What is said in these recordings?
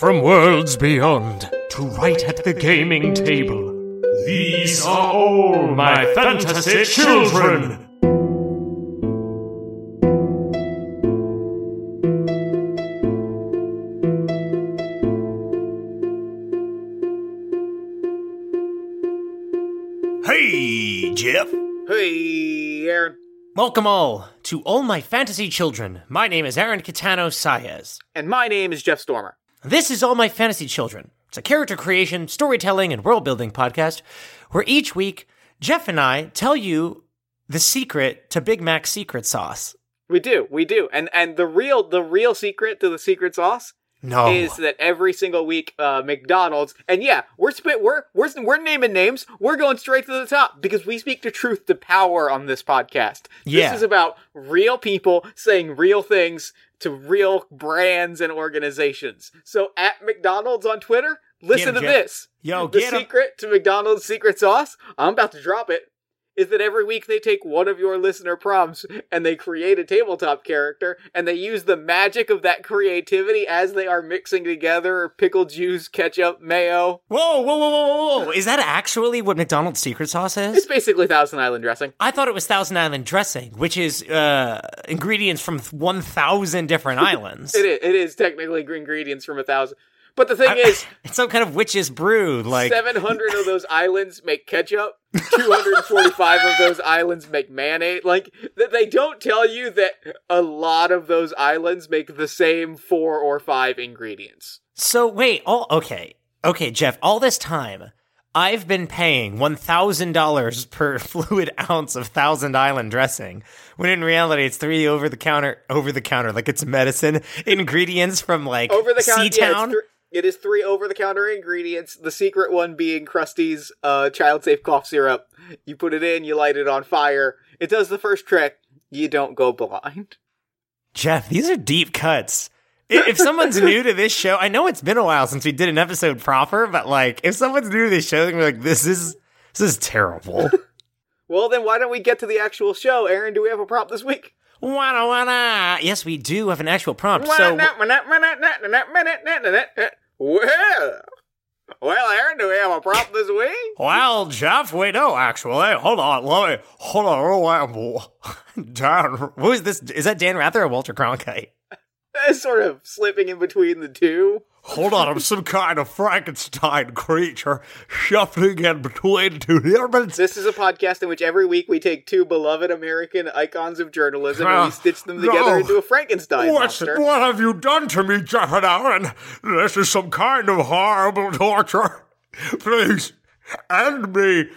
from worlds beyond to right at the gaming table. These are all my fantasy children. Hey, Jeff. Hey, Aaron. Welcome all to All My Fantasy Children. My name is Aaron Catano Saez. And my name is Jeff Stormer. This is All My Fantasy Children. It's a character creation, storytelling, and world building podcast where each week Jeff and I tell you the secret to Big Mac's secret sauce. We do, we do. And and the real the real secret to the secret sauce No. is that every single week uh, McDonald's and yeah, we're spit we're we're we're naming names. We're going straight to the top because we speak the truth to power on this podcast. Yeah. This is about real people saying real things to real brands and organizations. So at McDonald's on Twitter, listen him, to Jeff. this. Yo, the secret to McDonald's secret sauce, I'm about to drop it, is that every week they take one of your listener prompts and they create a tabletop character and they use the magic of that creativity as they are mixing together pickle juice, ketchup, mayo. Whoa, whoa, whoa, whoa, whoa. Is that actually what McDonald's secret sauce is? It's basically Thousand Island dressing. I thought it was Thousand Island dressing, which is uh, ingredients from 1,000 different islands. It is, it is technically ingredients from a thousand. But the thing is, It's some kind of witch's brew. Like, 700 of those islands make ketchup. 245 of those islands make mayonnaise. Like they don't tell you that a lot of those islands make the same four or five ingredients. So wait, all okay, okay, Jeff. All this time, I've been paying one thousand dollars per fluid ounce of Thousand Island dressing, when in reality it's three over the counter, over the counter, like it's medicine ingredients from like Over the counter, yeah, it's Seatown. It is three over the counter ingredients. The secret one being Krusty's uh, child safe cough syrup. You put it in, you light it on fire. It does the first trick. You don't go blind. Jeff, these are deep cuts. If someone's new to this show, I know it's been a while since we did an episode proper, but like, if someone's new to this show, they're gonna be like, "This is this is terrible." Well, then why don't we get to the actual show? Aaron, do we have a prompt this week? Wanna wanna? Yes, we do have an actual prompt. So well, well, Aaron, do we have a prompt this week? Well, Jeff, we do actually. Hold on, let me hold on. Dan, who is this? Is that Dan Rather or Walter Cronkite? Sort of slipping in between the two. Hold on, I'm some kind of Frankenstein creature shuffling in between two humans. This is a podcast in which every week we take two beloved American icons of journalism and we Ah, stitch them together no. into a Frankenstein What's, monster. what have you done to me, Jeff and Aaron? This is some kind of horrible torture. Please, end me.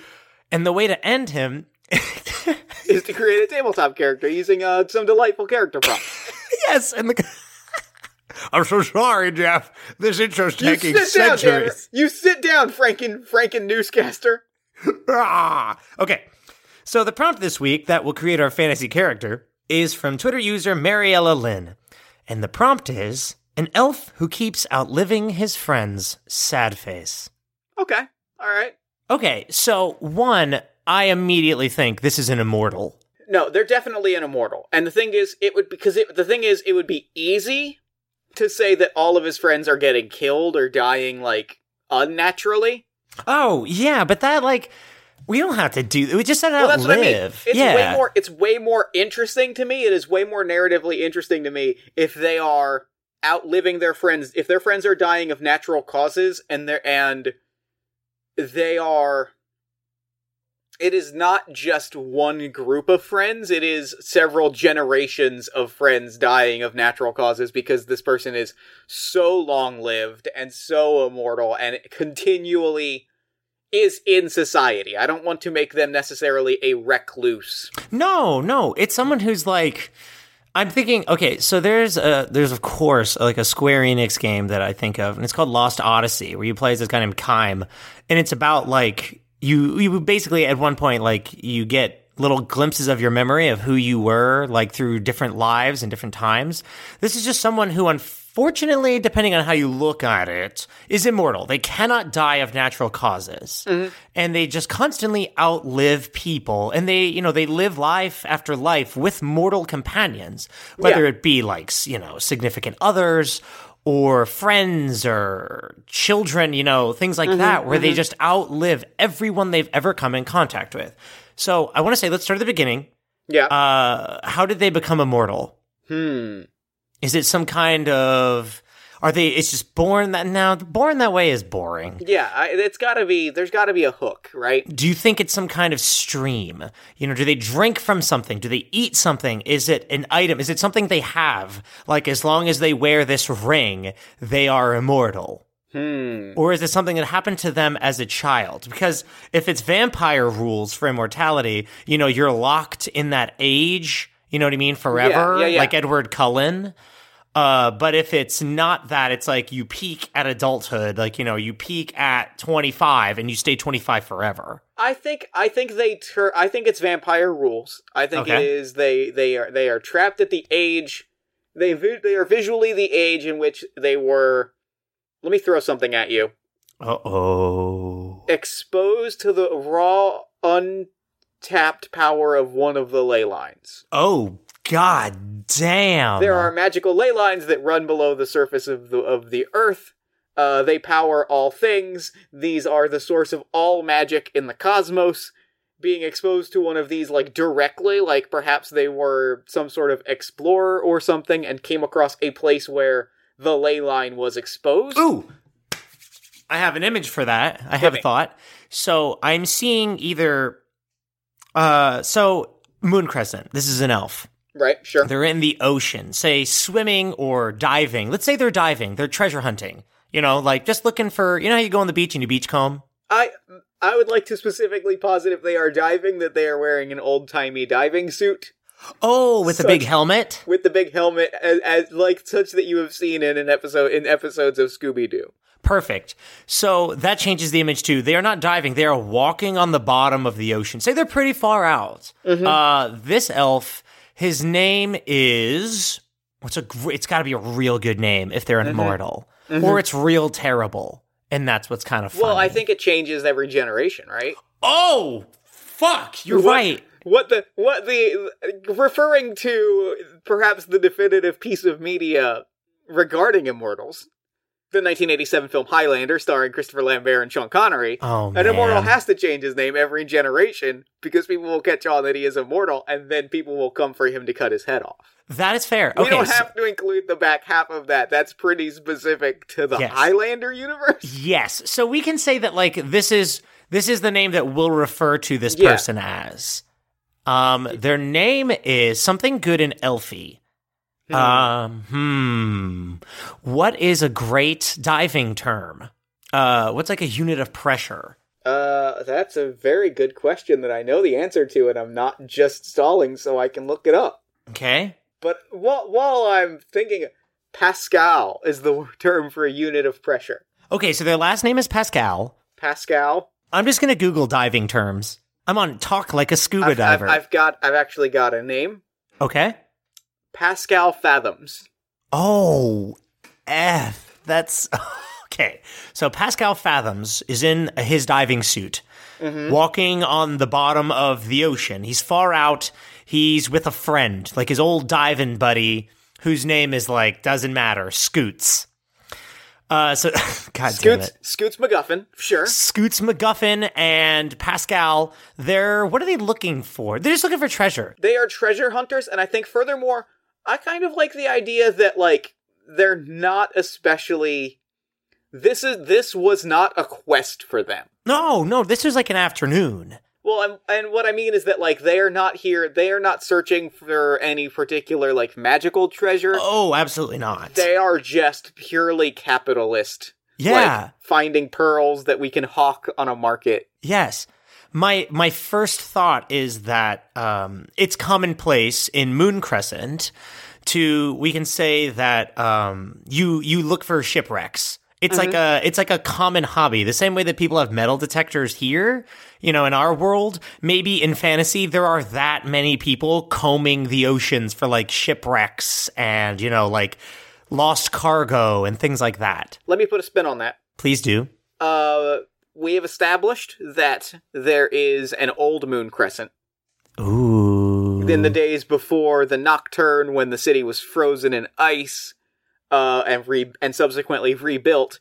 And the way to end him, Is to create a tabletop character using uh, some delightful character prompts. yes, and the I'm so sorry, Jeff. This intro's You taking sit down, You sit down, Franken Franken newscaster. Ah. okay. So the prompt this week that will create our fantasy character is from Twitter user Mariella Lynn, and the prompt is an elf who keeps outliving his friends. Sad face. Okay, all right. Okay, so one, I immediately think this is an immortal. No, they're definitely an immortal. And the thing is, it would because it, the thing is, it would be easy to say that all of his friends are getting killed or dying like unnaturally. Oh, yeah, but that like we don't have to do we just said Well, that's what I mean. It's yeah. way more. It's way more interesting to me. It is way more narratively interesting to me if they are outliving their friends. If their friends are dying of natural causes, and they're and they are. It is not just one group of friends. It is several generations of friends dying of natural causes because this person is so long lived and so immortal and continually is in society. I don't want to make them necessarily a recluse. No, no, it's someone who's like I'm thinking okay, so there's a there's of course like a Square Enix game that I think of and it's called Lost Odyssey where you play as this guy named Kaim and it's about like you you basically at one point like you get little glimpses of your memory of who you were like through different lives and different times. This is just someone who unfortunately depending on how you look at it is immortal. They cannot die of natural causes. Mm-hmm. And they just constantly outlive people and they, you know, they live life after life with mortal companions, whether Yeah. it be like, you know, significant others or friends or children, you know, things like that, where they just outlive everyone they've ever come in contact with. So I want to say, let's start at the beginning. Yeah. Uh, how did they become immortal? hmm. Is it some kind of? Are they? It's just born that now. Born that way is boring. Yeah, I, it's got to be. There's got to be a hook, right? Do you think it's some kind of stream? You know, do they drink from something? Do they eat something? Is it an item? Is it something they have? Like, as long as they wear this ring, they are immortal. Hmm. Or is it something that happened to them as a child? Because if it's vampire rules for immortality, you know, you're locked in that age, you know what I mean, forever, yeah, yeah. like Edward Cullen. Uh, but if it's not that, it's like you peak at adulthood, like, you know, you peak at 25 and you stay 25 forever. I think I think they tur- I think it's vampire rules. I think it Okay. is they they are they are trapped at the age they vi- they are visually the age in which they were let me throw something at you. Uh oh. Exposed to the raw untapped power of one of the ley lines. Oh, god damn. There are magical ley lines that run below the surface of the of the earth. Uh, they power all things. These are the source of all magic in the cosmos. Being exposed to one of these, like directly, like perhaps they were some sort of explorer or something and came across a place where the ley line was exposed. Ooh. I have an image for that. I have a thought. So I'm seeing either uh so Moon Crescent. This is an elf. Right, sure. They're in the ocean, say swimming or diving. Let's say they're diving. They're treasure hunting. You know, like just looking for, you know how you go on the beach and you beach comb? I I would like to specifically posit if they are diving that they are wearing an old timey diving suit. Oh, with the Such- big helmet? with the big helmet as, as like such that you have seen in an episode in episodes of Scooby Doo. Perfect. So that changes the image too. They are not diving, they are walking on the bottom of the ocean. Say they're pretty far out. Uh, this elf, his name is what's a gr- it's got to be a real good name if they're an immortal. Mm-hmm. Or it's real terrible. And that's what's kind of funny. Well, I think it changes every generation, right? Oh, fuck. You're What- right. What the what the referring to perhaps the definitive piece of media regarding immortals. The 1987 film Highlander, starring Christopher Lambert and Sean Connery. Oh, An man. immortal has to change his name every generation because people will catch on that he is immortal, and then people will come for him to cut his head off. that is fair. We okay. don't so- have to include the back half of that. That's pretty specific to the Yes. Highlander universe. Yes. So we can say that like this is this is the name that we'll refer to this Yeah. person as. Um their name is something good in Elfie. Um hmm. What is a great diving term? Uh what's like a unit of pressure? Uh, that's a very good question that I know the answer to, and I'm not just stalling so I can look it up. Okay? But while, while I'm thinking, Pascal is the term for a unit of pressure. Okay, so their last name is Pascal. Pascal. I'm just going to google diving terms. I'm on talk like a scuba I've, I've, diver. I've got. I've actually got a name. okay? Pascal Fathoms. Oh, F. That's okay. So Pascal Fathoms is in his diving suit, walking on the bottom of the ocean. He's far out. He's with a friend, like his old diving buddy, whose name is like doesn't matter, Scoots. Uh, so God damn Scoots. it. Scoots MacGuffin. Sure. Scoots McGuffin and Pascal, they're what are they looking for? They're just looking for treasure. They are treasure hunters, and I think furthermore, I kind of like the idea that like they're not especially. This is this was not a quest for them. No, no, this is like an afternoon. Well, and, and what I mean is that like they are not here. They are not searching for any particular like magical treasure. Oh, absolutely not. They are just purely capitalist. yeah. like, finding pearls that we can hawk on a market. Yes. My my first thought is that um, it's commonplace in Moon Crescent to we can say that um, you you look for shipwrecks. It's like a it's like a common hobby. The same way that people have metal detectors here, you know, in our world, maybe in fantasy there are that many people combing the oceans for like shipwrecks and, you know, like lost cargo and things like that. Let me put a spin on that. Please do. Uh, we have established that there is an old moon crescent Ooh. in the days before the nocturne when the city was frozen in ice. uh, and re and subsequently rebuilt.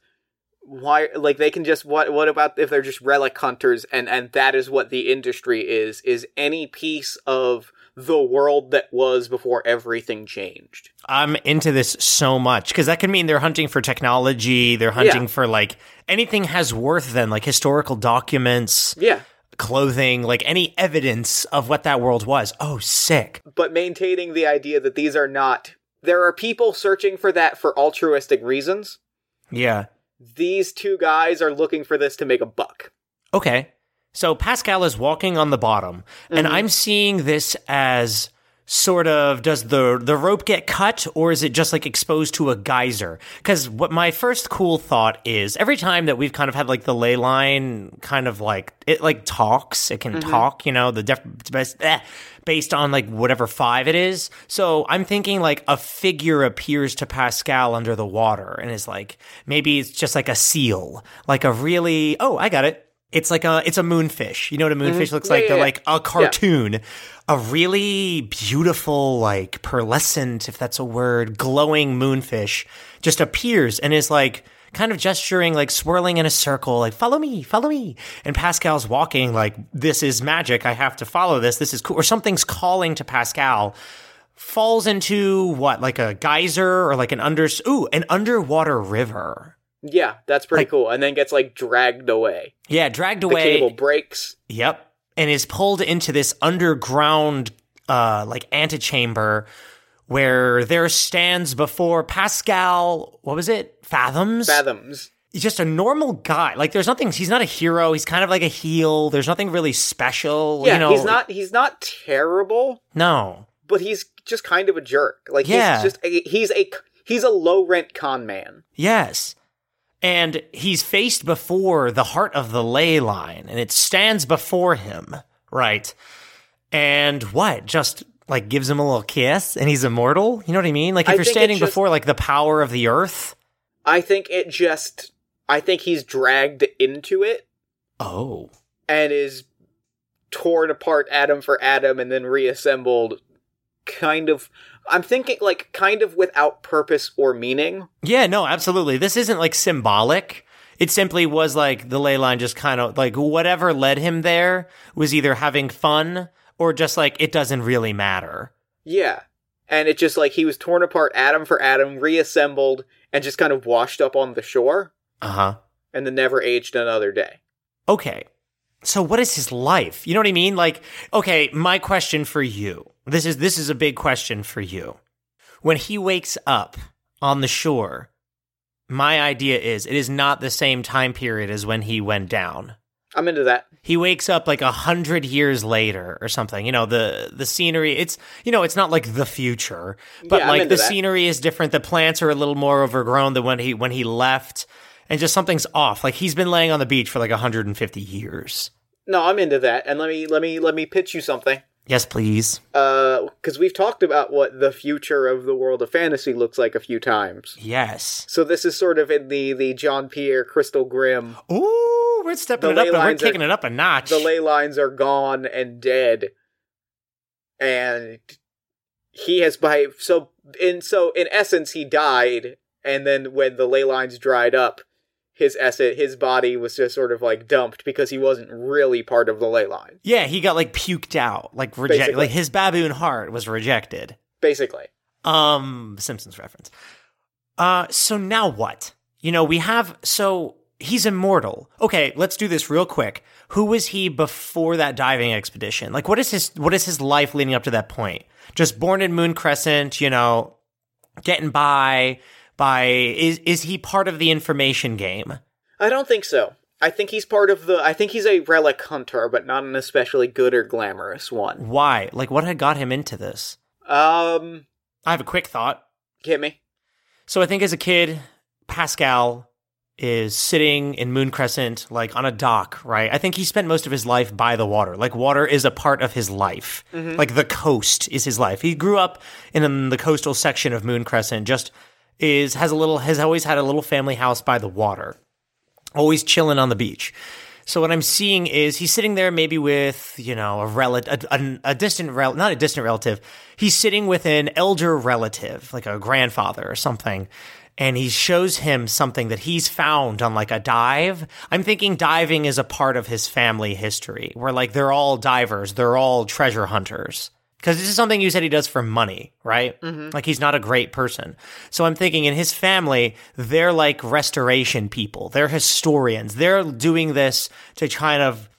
Why, like they can just what? What about if they're just relic hunters and and that is what the industry is? Is any piece of the world that was before everything changed? I'm into this so much because that could mean they're hunting for technology. They're hunting Yeah. for like anything has worth then, like historical documents, Yeah, clothing, like any evidence of what that world was. Oh, sick. but maintaining the idea that these are not. There are people searching for that for altruistic reasons. Yeah. These two guys are looking for this to make a buck. Okay. So Pascal is walking on the bottom, and I'm seeing this as sort of does the the rope get cut or is it just like exposed to a geyser? Because what my first cool thought is every time that we've kind of had like the ley line kind of like it like talks it can talk you know the def- best eh, based on like whatever five it is. So i'm thinking like a figure appears to pascal under the water and is like maybe it's just like a seal like a really oh i got it it's like a it's a moonfish. You know what a moonfish mm-hmm. looks Yeah, like? yeah, They're yeah. like a cartoon. A really beautiful, like pearlescent, if that's a word, glowing moonfish just appears and is like kind of gesturing, like swirling in a circle, like follow me, follow me. And Pascal's walking like this is magic. I have to follow this. This is cool. Or something's calling to Pascal. Falls into what, like a geyser or like an under ooh an underwater river. Yeah, that's pretty Like- cool. And then gets like dragged away. Yeah, dragged The away. cable breaks. Yep. And is pulled into this underground uh like antechamber where there stands before Pascal, what was it? Fathoms? Fathoms. He's just a normal guy. Like there's nothing he's not a hero, he's kind of like a heel. There's nothing really special, Yeah, you know. he's not he's not terrible, No. but he's just kind of a jerk. Like Yeah. he's just a, he's a he's a low rent con man. Yes. And he's faced before the heart of the ley line, and it stands before him, right? And what? Just like gives him a little kiss, and he's immortal? You know what I mean? Like if I you're standing just- before like the power of the earth. I think it just I think he's dragged into it Oh. and is torn apart atom for atom and then reassembled kind of I'm thinking like kind of without purpose or meaning. Yeah, no, absolutely. This isn't like symbolic. It simply was like the ley line just kind of like whatever led him there was either having fun or just like it doesn't really matter. Yeah. And it just like he was torn apart atom for atom, reassembled, and just kind of washed up on the shore, Uh huh. and then never aged another day. okay so what is his life you know what i mean like okay my question for you this is this is a big question for you when he wakes up on the shore my idea is it is not the same time period as when he went down I'm into that. he wakes up like a hundred years later or something you know the the scenery it's you know it's not like the future but Yeah, like the that. scenery is different the plants are a little more overgrown than when he when he left and just something's off like he's been laying on the beach for like 150 years No, I'm into that. And let me let me let me pitch you something. Yes please Uh, because we've talked about what the future of the world of fantasy looks like a few times. yes So this is sort of in the the John Pierre Crystal Grim. ooh we're stepping it up and we're are- kicking it up a notch The ley lines are gone and dead, and he has by so in so in essence he died, and then when the ley lines dried up, his essence his body was just sort of like dumped because he wasn't really part of the ley line. yeah he got like puked out like rejected. Like his baboon heart was rejected Basically, Um, Simpsons reference. Uh, so now what? You know, we have so he's immortal. Okay, let's do this real quick. Who was he before that diving expedition? Like, what is his what is his life leading up to that point? Just born in Moon Crescent, you know, getting by by is is he part of the information game? I don't think so. I think he's part of the. I think he's a relic hunter, but not an especially good or glamorous one. Why? Like, what had got him into this? Um, I have a quick thought. hit me. So I think as a kid, Pascal is sitting in Moon Crescent, like on a dock, right? I think he spent most of his life by the water. Like water is a part of his life. Like the coast is his life. He grew up in the coastal section of Moon Crescent, just is has a little has always had a little family house by the water. Always chilling on the beach. So what I'm seeing is he's sitting there maybe with, you know, a relative, a, a, distant rel, not a distant relative. He's sitting with an elder relative, like a grandfather or something. and he shows him something that he's found on like a dive. I'm thinking diving is a part of his family history where like they're all divers, they're all treasure hunters. Because this is something you said he does for money, right? Mm-hmm. Like he's not a great person. So I'm thinking in his family, they're like restoration people. They're historians. They're doing this to kind of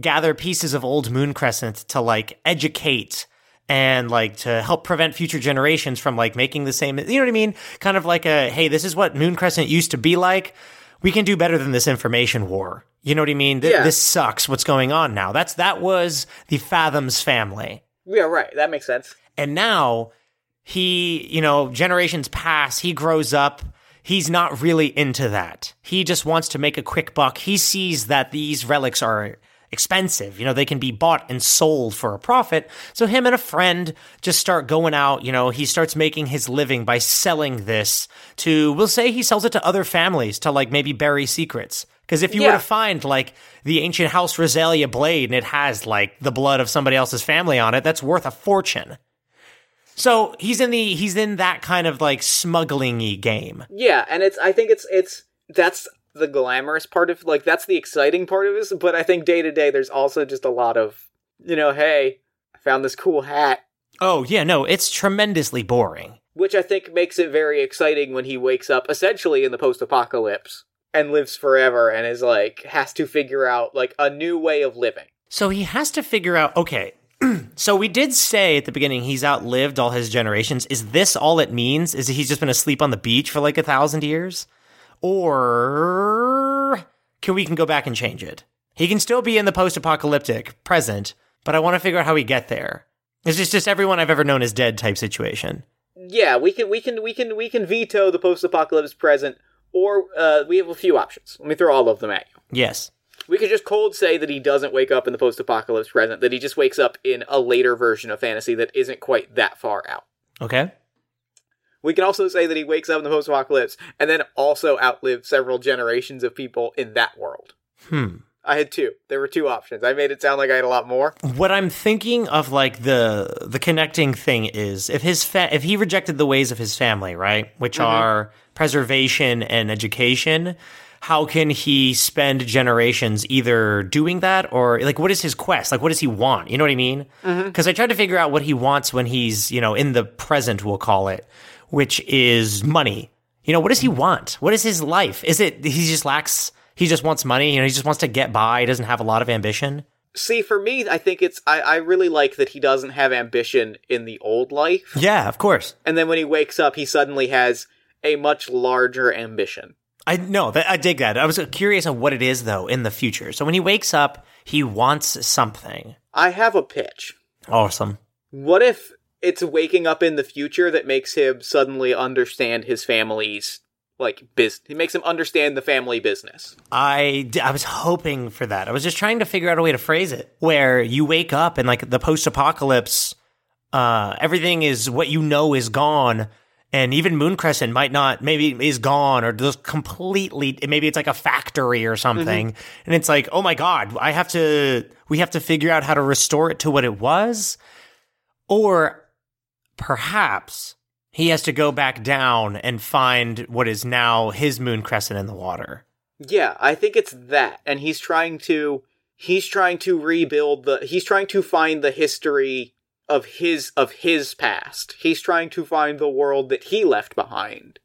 gather pieces of old Moon Crescent to like educate and like to help prevent future generations from like making the same. You know what I mean? Kind of like a hey, this is what Moon Crescent used to be like. We can do better than this information war. You know what I mean? Th- Yeah. This sucks. What's going on now? That's that was the Fathoms family. Yeah, right. That makes sense. And now he, you know, generations pass, he grows up. He's not really into that. He just wants to make a quick buck. He sees that these relics are expensive. You know, they can be bought and sold for a profit. So him and a friend just start going out, you know, he starts making his living by selling this to we'll say he sells it to other families to like maybe bury secrets. Because if you were to find like the ancient House Rosalia blade and it has like the blood of somebody else's family on it, that's worth a fortune. So he's in the he's in that kind of like smuggling-y game. Yeah, and it's I think it's it's that's the glamorous part of like that's the exciting part of this, but I think day to day there's also just a lot of you know, hey, I found this cool hat, Oh yeah, no, it's tremendously boring. which I think makes it very exciting when he wakes up essentially in the post-apocalypse and lives forever and is like has to figure out like a new way of living. So he has to figure out okay. so we did say at the beginning he's outlived all his generations. Is this all it means? Is he's just been asleep on the beach for like a thousand years? Or can we can go back and change it? He can still be in the post-apocalyptic present, but I want to figure out how we get there. It's just just everyone I've ever known is dead type situation. Yeah, we can we can we can we can veto the post-apocalypse present or uh, we have a few options. Let me throw all of them at you. Yes. We could just cold say that he doesn't wake up in the post apocalypse present, that he just wakes up in a later version of fantasy that isn't quite that far out. Okay. We can also say that he wakes up in the post apocalypse and then also outlived several generations of people in that world. Hmm. I had two. There were two options. I made it sound like I had a lot more. What I'm thinking of, like the the connecting thing is, if his fa- if he rejected the ways of his family, right, which are preservation and education, how can he spend generations either doing that or like what is his quest? Like what does he want? You know what I mean? Mm-hmm. Because I tried to figure out what he wants when he's you know in the present, we'll call it, which is money. You know, what does he want? What is his life? Is it he just lacks? He just wants money. You know, he just wants to get by. He doesn't have a lot of ambition. See, for me, I think it's. I, I really like that he doesn't have ambition in the old life. Yeah, of course. And then when he wakes up, he suddenly has a much larger ambition. I know that I dig that. I was curious on what it is though in the future. So when he wakes up, he wants something. I have a pitch. Awesome. What if it's waking up in the future that makes him suddenly understand his family's like business. he makes him understand the family business. I d- I was hoping for that. I was just trying to figure out a way to phrase it where you wake up and like the post-apocalypse uh everything is what you know is gone and even Moon Crescent might not maybe is gone or just completely maybe it's like a factory or something. Mm-hmm. And it's like oh my god I have to we have to figure out how to restore it to what it was. Or perhaps he has to go back down and find what is now his Moon Crescent in the water. Yeah, I think it's that. And he's trying to he's trying to rebuild the he's trying to find the history of his of his past. He's trying to find the world that he left behind.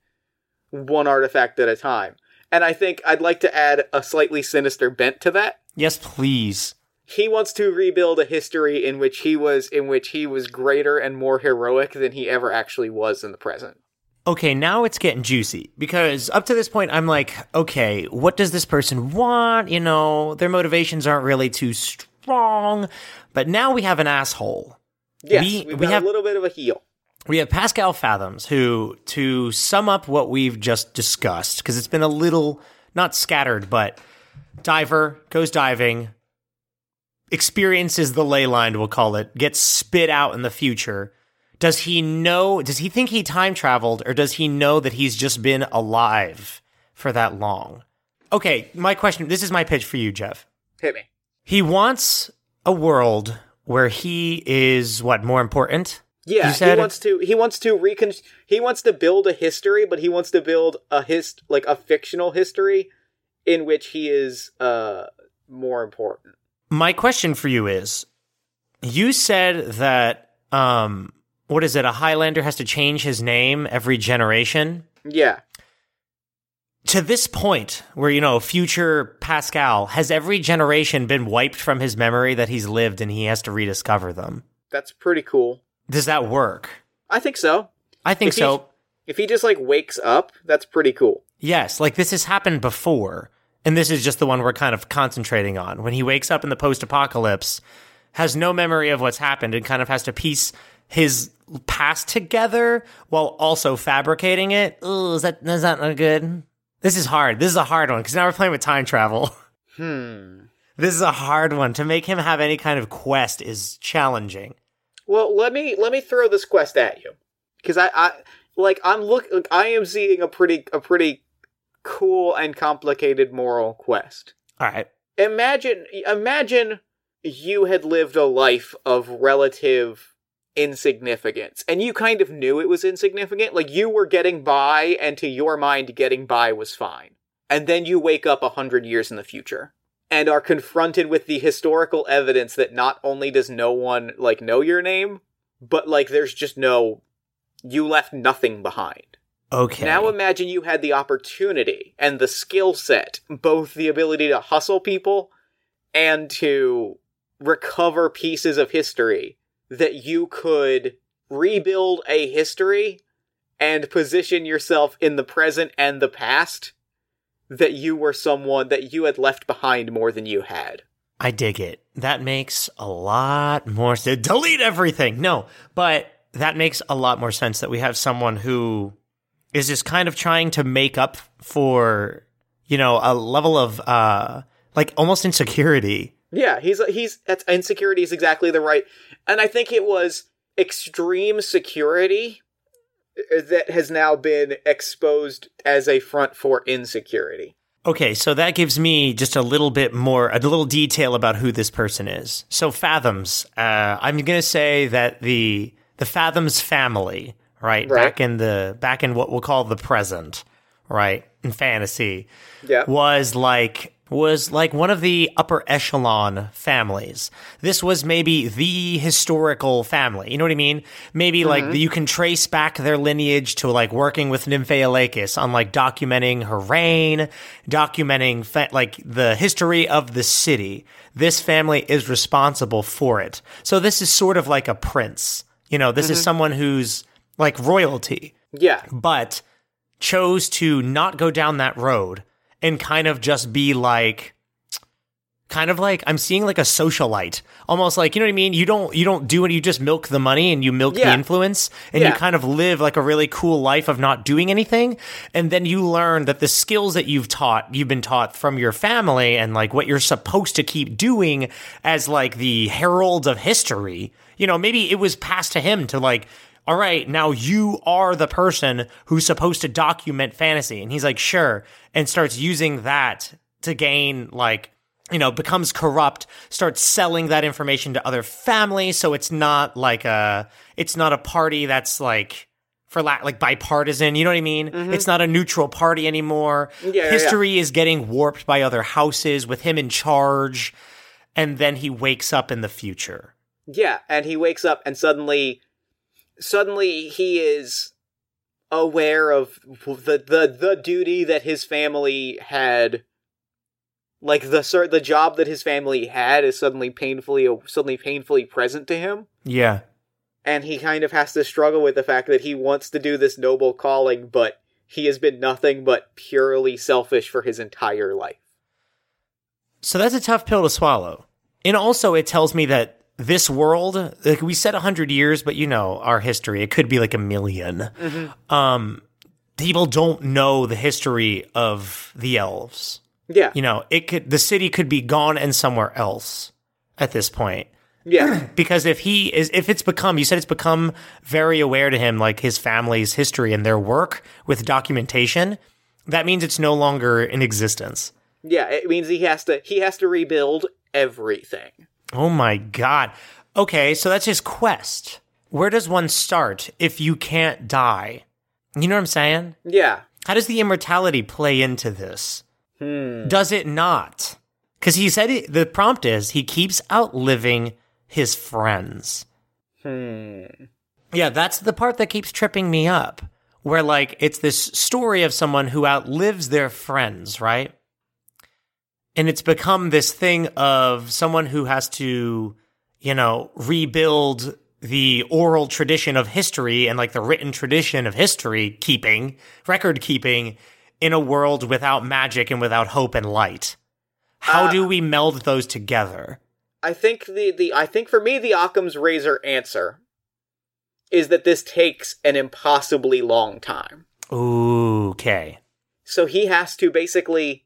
One artifact at a time. And I think I'd like to add a slightly sinister bent to that. Yes, please. he wants to rebuild a history in which he was in which he was greater and more heroic than he ever actually was in the present. Okay, now it's getting juicy because up to this point, I'm like, okay, what does this person want? You know, their motivations aren't really too strong. But now we have an asshole. Yes, We- we, have we have- a little bit of a heel. We have Pascal Fathoms, who, to sum up what we've just discussed, because it's been a little, not scattered, but diver, goes diving, experiences the ley line, we'll call it, gets spit out in the future. Does he know, does he think he time traveled, or does he know that he's just been alive for that long? Okay, my question, this is my pitch for you, Jeff. Hit me. He wants a world where he is, what, more important? Yeah, he wants to. He wants to recon. He wants to build a history, but he wants to build a hist like a fictional history in which he is uh more important. My question for you is you said that um what is it a Highlander has to change his name every generation Yeah, to this point where you know future Pascal has every generation been wiped from his memory that he's lived and he has to rediscover them that's pretty cool. does that work I think so. I think If so If he just like wakes up, that's pretty cool. yes like this has happened before and this is just the one we're kind of concentrating on when he wakes up in the post-apocalypse has no memory of what's happened and kind of has to piece his past together while also fabricating it. Ooh, is that is that not good? This is hard. This is a hard one because now we're playing with time travel. Hmm. this is a hard one. To make him have any kind of quest is challenging. Well, let me let me throw this quest at you because I, I like I'm look like, I am seeing a pretty a pretty cool and complicated moral quest. All right. Imagine imagine you had lived a life of relative insignificance. And you kind of knew it was insignificant. Like you were getting by and to your mind getting by was fine. And then you wake up a hundred years in the future and are confronted with the historical evidence that not only does no one like know your name but like there's just no you left nothing behind. Okay. now imagine you had the opportunity and the skill set, both the ability to hustle people and to recover pieces of history, that you could rebuild a history and position yourself in the present and the past that you were someone that you had left behind more than you had. I dig it. That makes a lot more sense. Delete everything. No, but that makes a lot more sense that we have someone who is just kind of trying to make up for, you know, a level of, uh, like almost insecurity. Yeah, he's he's that's insecurity is exactly the right, and I think it was extreme security uh, that has now been exposed as a front for insecurity. Okay, so that gives me just a little bit more, a little detail about who this person is. So Fathoms, uh, I'm going to say that the the Fathoms family, right, Right. back in the back in what we'll call the present, right, in fantasy, Yeah. was like was like one of the upper echelon families. This was maybe the historical family. You know what I mean? Maybe like mm-hmm. you can trace back their lineage to like working with Nymphaeolacus on like documenting her reign, documenting fa- like the history of the city. This family is responsible for it. So this is sort of like a prince. You know, this is mm-hmm. someone who's like royalty Yeah. but chose to not go down that road and kind of just be like kind of like I'm seeing like a socialite. Almost like, you know what I mean? You don't you don't do it, you just milk the money and you milk the influence and Yeah. you kind of live like a really cool life of not doing anything. And then you learn that the skills that you've taught, you've been taught from your family and like what you're supposed to keep doing as like the herald of history. You know, maybe it was passed to him to like all right, now you are the person who's supposed to document fantasy. And he's like, sure. And starts using that to gain, like, you know, becomes corrupt, starts selling that information to other families. So it's not like a, it's not a party that's like, for lack, like bipartisan. You know what I mean? It's not a neutral party anymore. Mm-hmm. Yeah, yeah, yeah. History is getting warped by other houses with him in charge. And then he wakes up in the future. Yeah, and he wakes up and suddenly suddenly he is aware of the the the duty that his family had like the cer- the job that his family had is suddenly painfully suddenly painfully present to him Yeah. and he kind of has to struggle with the fact that he wants to do this noble calling but he has been nothing but purely selfish for his entire life So that's a tough pill to swallow. And also, it tells me that this world, like we said 100 years, but you know, our history, it could be like a 1000000 Um, people don't know the history of the elves. yeah You know, it could, the city could be gone and somewhere else at this point. yeah Because if he is, if it's become, you said it's become very aware to him, like his family's history and their work with documentation, that means it's no longer in existence. yeah it means he has to he has to rebuild everything Oh my god. Okay, so that's his quest. where does one start if you can't die? You know what I'm saying? Yeah. How does the immortality play into this? Hmm. Does it not? Because he said it, the prompt is he keeps outliving his friends. Hmm. Yeah, that's the part that keeps tripping me up. Where, like, it's this story of someone who outlives their friends, right? And it's become this thing of someone who has to, you know, rebuild the oral tradition of history and, like, the written tradition of history keeping, record keeping in a world without magic and without hope and light. How Uh, do we meld those together? I think the the I think for me the Occam's razor answer is that this takes an impossibly long time. Ooh, okay. So he has to basically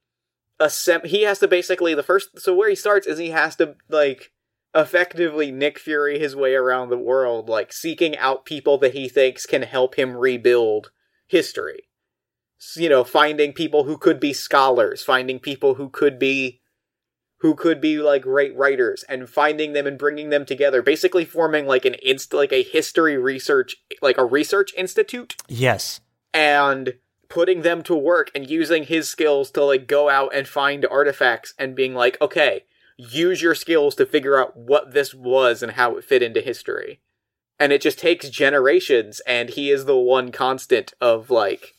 assemb- he has to basically the first so where he starts is he has to like effectively Nick Fury his way around the world like seeking out people that he thinks can help him rebuild history. You know, finding people who could be scholars, finding people who could be who could be like great writers and finding them and bringing them together basically forming like an inst like a history research like a research institute Yes. and putting them to work and using his skills to like go out and find artifacts and being like okay use your skills to figure out what this was and how it fit into history and it just takes generations and he is the one constant of like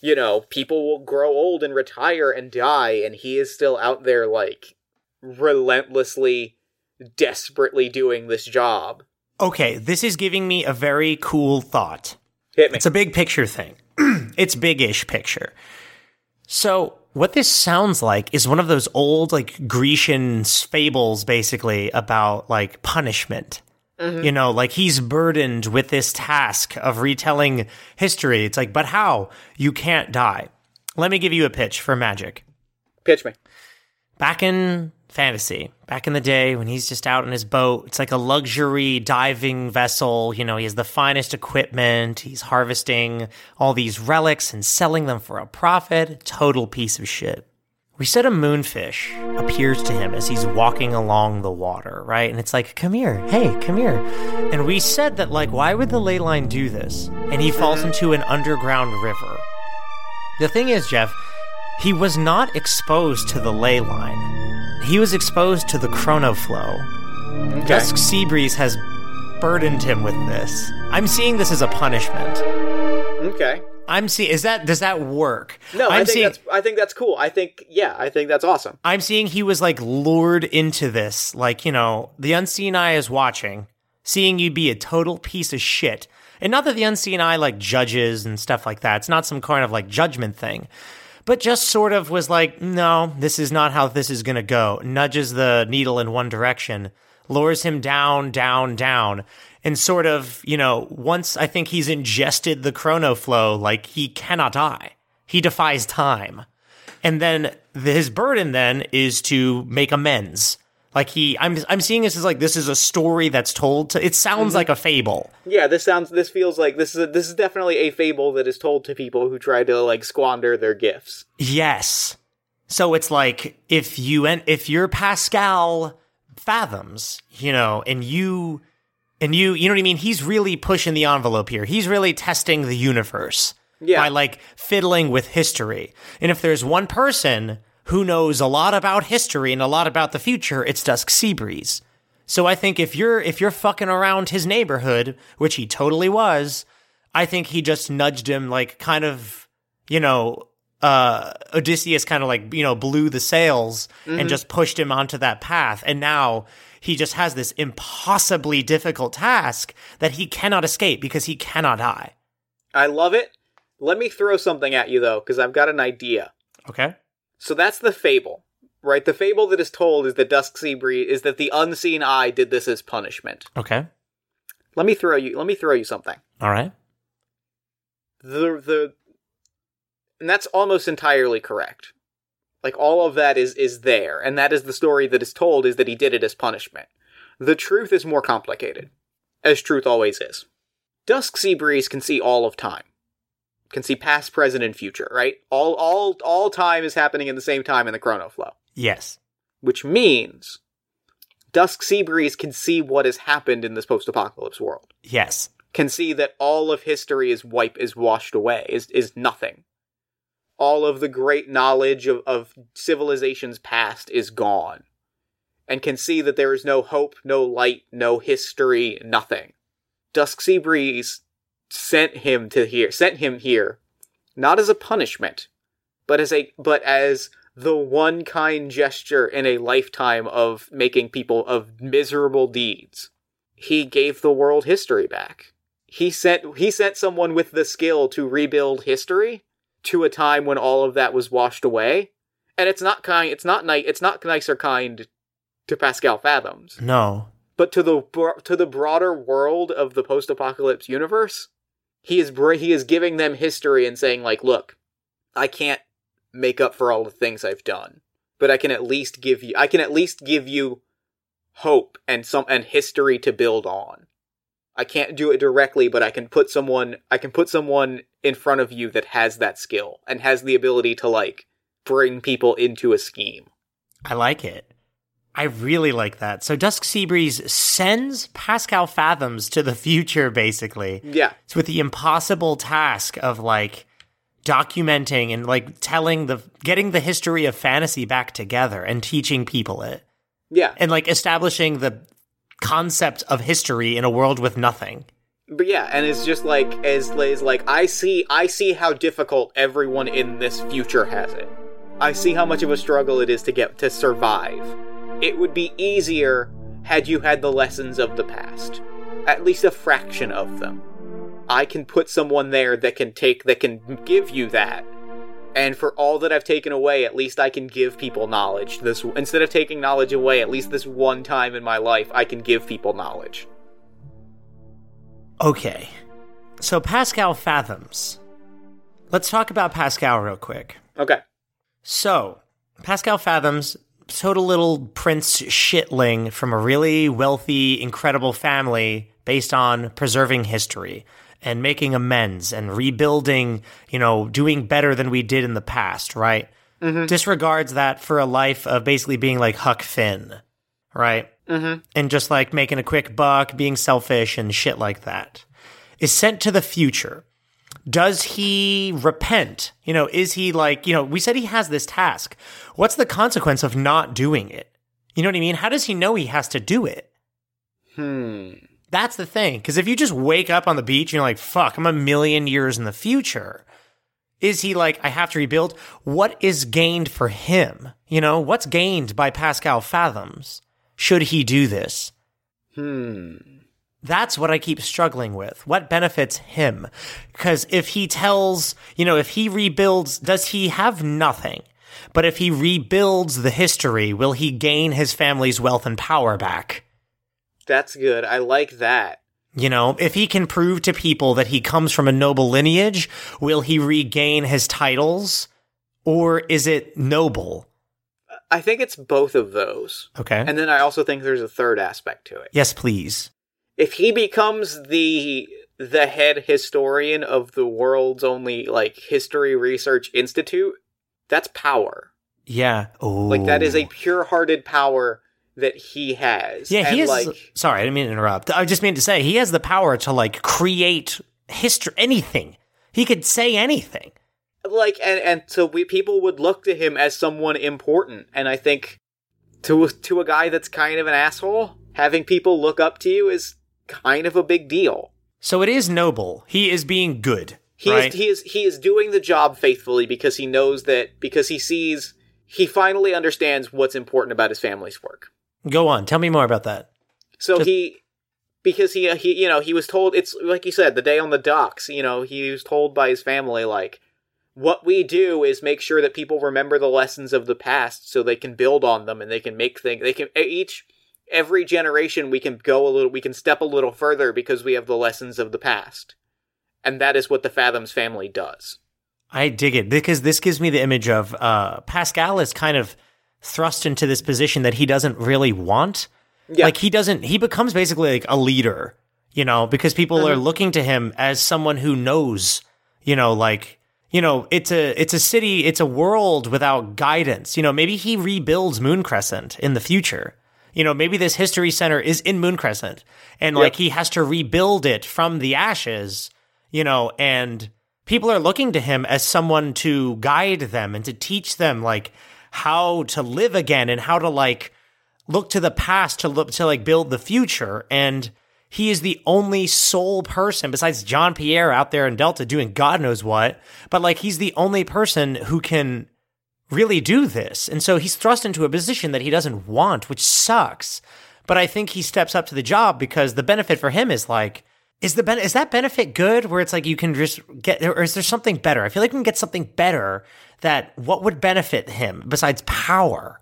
you know people will grow old and retire and die and he is still out there like relentlessly desperately doing this job Okay, this is giving me a very cool thought. hit me It's a big picture thing. It's big-ish picture. So, what this sounds like is one of those old like Grecian fables basically about like punishment. Mm-hmm. You know, like he's burdened with this task of retelling history. It's like, but how? You can't die. Let me give you a pitch for magic. pitch me back in fantasy, back in the day when he's just out in his boat, it's like a luxury diving vessel. You know, he has the finest equipment. He's harvesting all these relics and selling them for a profit. Total piece of shit. We said a moonfish appears to him as he's walking along the water, right? And it's like, come here, hey, come here. And we said that, like, why would the ley line do this? And he falls mm-hmm. into an underground river. The thing is, Jeff, he was not exposed to the ley line. He was exposed to the chrono flow. Dusk Seabreeze has burdened him with this. I'm seeing this as a punishment. okay I'm seeing is that does that work? No, I'm I think seeing that's I think that's cool. I think yeah, I think that's awesome. I'm seeing he was like lured into this. Like, you know, the unseen eye is watching, seeing you be a total piece of shit. And not that the unseen eye like judges and stuff like that. It's not some kind of like judgment thing. But just sort of was like, no, this is not how this is going to go. Nudges the needle in one direction, lures him down, down, down. And sort of, you know, once I think he's ingested the chrono flow, like he cannot die. He defies time and then the, his burden then is to make amends. Like he, I'm, I'm seeing this as like this is a story that's told to. It sounds mm-hmm. like a fable. Yeah, this sounds this feels like this is a, this is definitely a fable that is told to people who try to like squander their gifts. Yes. So it's like if you and if you're Pascal fathoms, you know, and you and you, you know what I mean. He's really pushing the envelope here. He's really testing the universe. Yeah. by like fiddling with history. And if there's one person who knows a lot about history and a lot about the future, it's Dusk Seabreeze. So I think if you're if you're fucking around his neighborhood, which he totally was, I think he just nudged him like kind of, you know, uh Odysseus kind of like, you know, blew the sails and just pushed him onto that path. And now he just has this impossibly difficult task that he cannot escape because he cannot die. I love it. Let me throw something at you though, because I've got an idea. Okay? So that's the fable, right? The fable that is told is that Dusk Sea Breeze is that the unseen eye did this as punishment. Okay. Let me throw you. Let me throw you something. All right. The the, and that's almost entirely correct. Like all of that is is there, and that is the story that is told is that he did it as punishment. The truth is more complicated, as truth always is. Dusk Sea Breeze can see all of time, can see past, present, and future. Right? All all all time is happening in the same time in the chrono flow. Yes. which means Dusk Seabreeze can see what has happened in this post-apocalypse world. Yes. Can see that all of history is wipe is washed away, is is nothing. All of the great knowledge of, of civilizations past is gone. And can see that there is no hope, no light, no history, nothing. Dusk Seabreeze sent him to here sent him here, not as a punishment, but as a but as the one kind gesture in a lifetime of making people of miserable deeds. He gave the world history back. He sent he sent someone with the skill to rebuild history to a time when all of that was washed away. And it's not kind it's not nice it's not nice or kind to Pascal Fathoms, No. but to the bro- to the broader world of the post-apocalypse universe, he is he is giving them history and saying like, look, I can't make up for all the things I've done, but I can at least give you I can at least give you hope and some and history to build on. I can't do it directly, but I can put someone I can put someone in front of you that has that skill and has the ability to like bring people into a scheme. I like it. I really like that. So Dusk Seabreeze sends Pascal Fathoms to the future, basically. Yeah. It's with the impossible task of like documenting and like telling the getting the history of fantasy back together and teaching people it. Yeah. And like establishing the concept of history in a world with nothing. But yeah, and it's just like as is like I see I see how difficult everyone in this future has it. I see how much of a struggle it is to get to survive. It would be easier had you had the lessons of the past. At least a fraction of them. I can put someone there that can take that can give you that. And for all that I've taken away, at least I can give people knowledge. This instead of taking knowledge away, at least this one time in my life I can give people knowledge. Okay. So Pascal Fathoms. Let's talk about Pascal real quick. Okay. So, Pascal Fathoms, total little prince shitling from a really wealthy, incredible family based on preserving history and making amends and rebuilding, you know, doing better than we did in the past, right? Disregards that for a life of basically being like Huck Finn, right? Mm-hmm. And just like making a quick buck, being selfish and shit like that. Is sent to the future does he repent? You know, is he like, you know, we said he has this task. What's the consequence of not doing it? You know what I mean? How does he know he has to do it? Hmm. That's the thing. Because if you just wake up on the beach and you're like, fuck, I'm a million years in the future, is he like, I have to rebuild? What is gained for him? You know, what's gained by Pascal Fathoms? Should he do this? Hmm. That's what I keep struggling with. What benefits him? Because if he tells, you know, if he rebuilds, does he have nothing? But if he rebuilds the history, will he gain his family's wealth and power back? That's good. I like that. You know, if he can prove to people that he comes from a noble lineage, will he regain his titles? Or is it noble? I think it's both of those. Okay. And then I also think there's a third aspect to it. yes, please. If he becomes the the head historian of the world's only like history research institute, that's power. Yeah. Oh. Like that is a pure-hearted power that he has. Yeah, he is. like sorry, I didn't mean to interrupt. I just mean to say he has the power to like create history, anything. He could say anything. like and and so we people would look to him as someone important and I think to to a guy that's kind of an asshole, having people look up to you is kind of a big deal. So it is noble. He is being good. He right? is he is he is doing the job faithfully because he knows that because he sees he finally understands what's important about his family's work. Go on. Tell me more about that. So Just- he because he he you know he was told it's like you said the day on the docks you know he was told by his family like what we do is make sure that people remember the lessons of the past so they can build on them and they can make things they can each every generation we can go a little we can step a little further because we have the lessons of the past and that is what the fathoms family does I dig it because this gives me the image of uh, Pascal is kind of thrust into this position that he doesn't really want. Yeah. Like he doesn't, he becomes basically like a leader, you know, because people are looking to him as someone who knows, you know, like, you know, it's a, it's a city, it's a world without guidance. You know, maybe he rebuilds Moon Crescent in the future. You know, maybe this history center is in Moon Crescent and like he has to rebuild it from the ashes, you know, and people are looking to him as someone to guide them and to teach them like how to live again and how to like look to the past to look to like build the future. And he is the only sole person besides John Pierre out there in Delta doing God knows what, but like he's the only person who can really do this. And so he's thrust into a position that he doesn't want, which sucks. But I think he steps up to the job because the benefit for him is like, is the ben- is that benefit good where it's like you can just get or is there something better? I feel like we can get something better that what would benefit him besides power?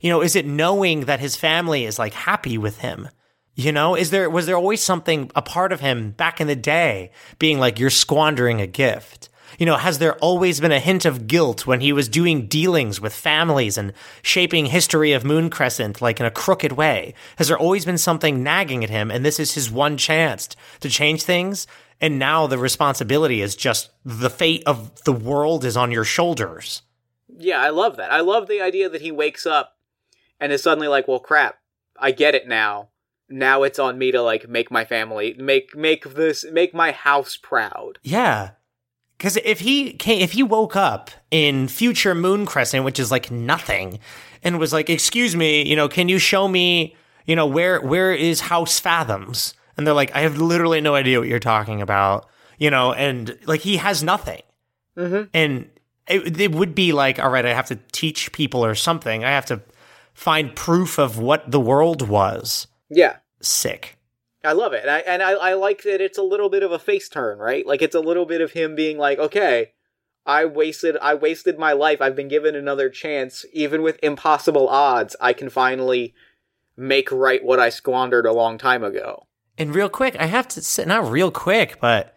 You know, is it knowing that his family is like happy with him? You know, is there was there always something a part of him back in the day being like you're squandering a gift? You know, has there always been a hint of guilt when he was doing dealings with families and shaping history of Moon Crescent like in a crooked way? Has there always been something nagging at him and this is his one chance to change things? And now the responsibility is just the fate of the world is on your shoulders. Yeah, I love that. I love the idea that he wakes up and is suddenly like, "Well, crap. I get it now. Now it's on me to like make my family make make this make my house proud." Yeah. Because if he came, if he woke up in future Moon Crescent, which is like nothing, and was like, "Excuse me, you know, can you show me, you know, where where is House Fathoms?" And they're like, "I have literally no idea what you're talking about," you know, and like he has nothing, Mhm. and it, it would be like, "All right, I have to teach people or something. I have to find proof of what the world was." Yeah. Sick. I love it. And I and I, I like that it's a little bit of a face turn, right? Like it's a little bit of him being like, okay, I wasted I wasted my life. I've been given another chance. Even with impossible odds, I can finally make right what I squandered a long time ago. And real quick, I have to say, not real quick, but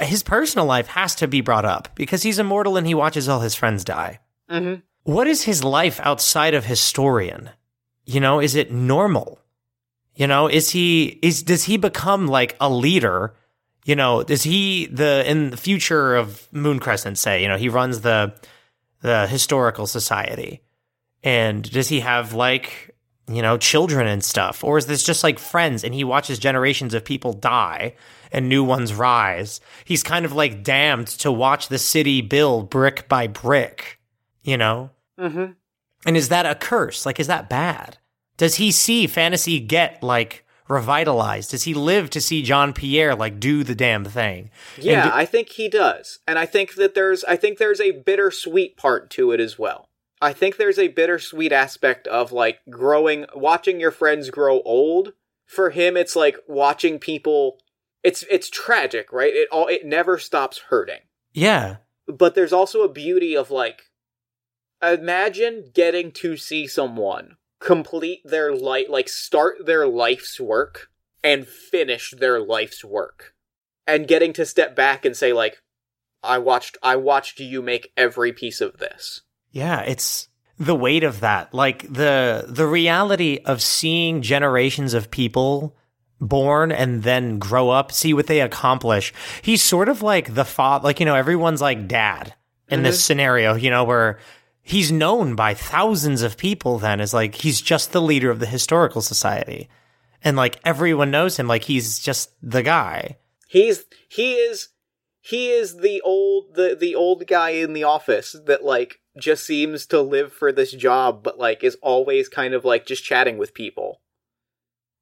his personal life has to be brought up because he's immortal and he watches all his friends die. Mm-hmm. What is his life outside of historian? You know, is it normal? You know, is he is does he become like a leader? You know, is he the in the future of Moon Crescent? Say, you know, he runs the the historical society, and does he have like you know children and stuff, or is this just like friends? And he watches generations of people die and new ones rise. He's kind of like damned to watch the city build brick by brick. You know, Mm-hmm. and is that a curse? Like, is that bad? Does he see fantasy get like revitalized? Does he live to see John Pierre like do the damn thing? Yeah, do- I think he does. And I think that there's I think there's a bittersweet part to it as well. I think there's a bittersweet aspect of like growing watching your friends grow old. For him it's like watching people it's it's tragic, right? It all it never stops hurting. yeah, But there's also a beauty of like imagine getting to see someone complete their life like start their life's work and finish their life's work and getting to step back and say like i watched i watched you make every piece of this yeah. It's the weight of that, like the the reality of seeing generations of people born and then grow up, see what they accomplish. He's sort of like the father, like you know, everyone's like dad in this mm-hmm. scenario, you know, where he's known by thousands of people then as like he's just the leader of the historical society. And like everyone knows him like he's just the guy. he's he is he is the old the the old guy in the office that like just seems to live for this job but like is always kind of like just chatting with people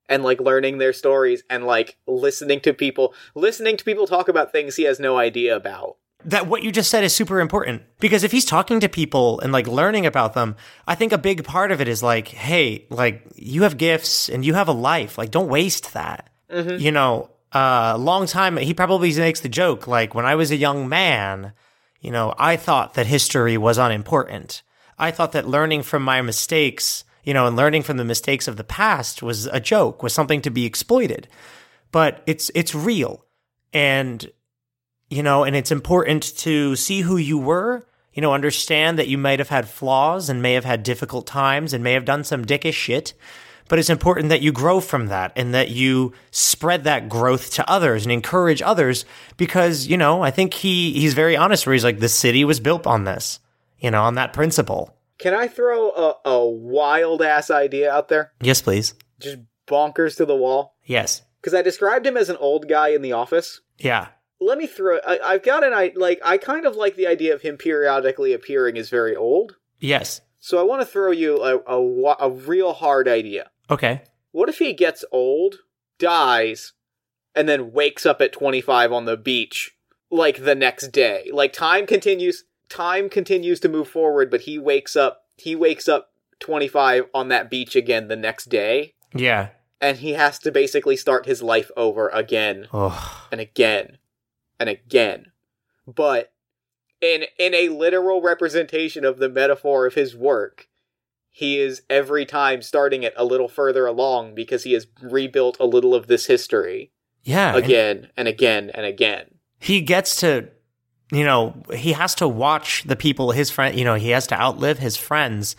and like learning their stories and like listening to people listening to people talk about things he has no idea about that what you just said is super important because if he's talking to people and like learning about them, I think a big part of it is like, hey, like you have gifts and you have a life, like don't waste that. You know, a uh, long time he probably makes the joke like when I was a young man, you know, I thought that history was unimportant. I thought that learning from my mistakes, you know, and learning from the mistakes of the past was a joke, was something to be exploited. But it's it's real. And you know, and it's important to see who you were, you know, understand that you might have had flaws and may have had difficult times and may have done some dickish shit. But it's important that you grow from that and that you spread that growth to others and encourage others because, you know, I think he he's very honest where he's like, the city was built on this, you know, on that principle. Can I throw a, a wild ass idea out there? Yes, please. Just bonkers to the wall. Yes. Because I described him as an old guy in the office. Yeah. Let me throw. I, I've got an I like. I kind of like the idea of him periodically appearing as very old. Yes. So I want to throw you a, a a real hard idea. Okay. What if he gets old, dies, and then wakes up at 25 on the beach like the next day? Like time continues time continues to move forward, but he wakes up he wakes up 25 on that beach again the next day Yeah. and he has to basically start his life over again Oh. and again and again. But in in a literal representation of the metaphor of his work, he is every time starting it a little further along because he has rebuilt a little of this history Yeah. and again and again and again. he gets to, you know, he has to watch the people, his friend, you know, he has to outlive his friends,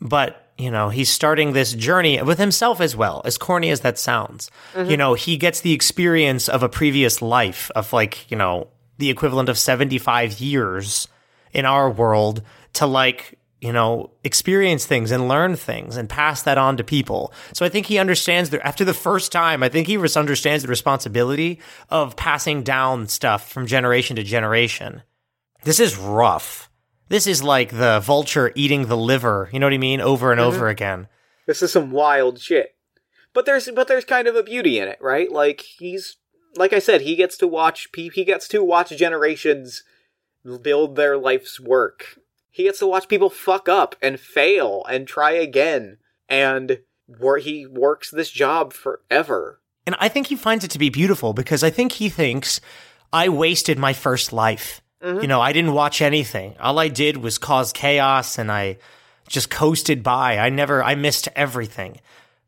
but, you know, he's starting this journey with himself as well, as corny as that sounds. Mm-hmm. You know, he gets the experience of a previous life of like, you know, the equivalent of 75 years in our world to like, you know, experience things and learn things and pass that on to people. So I think he understands that after the first time, I think he understands the responsibility of passing down stuff from generation to generation. This is rough. This is like the vulture eating the liver, you know what I mean, over and mm-hmm. over again. This is some wild shit. But there's but there's kind of a beauty in it, right? Like he's like I said, he gets to watch he gets to watch generations build their life's work. He gets to watch people fuck up and fail and try again and wor- he works this job forever. And I think he finds it to be beautiful because I think he thinks I wasted my first life. Mm-hmm. You know, I didn't watch anything. All I did was cause chaos and I just coasted by. I never, I missed everything.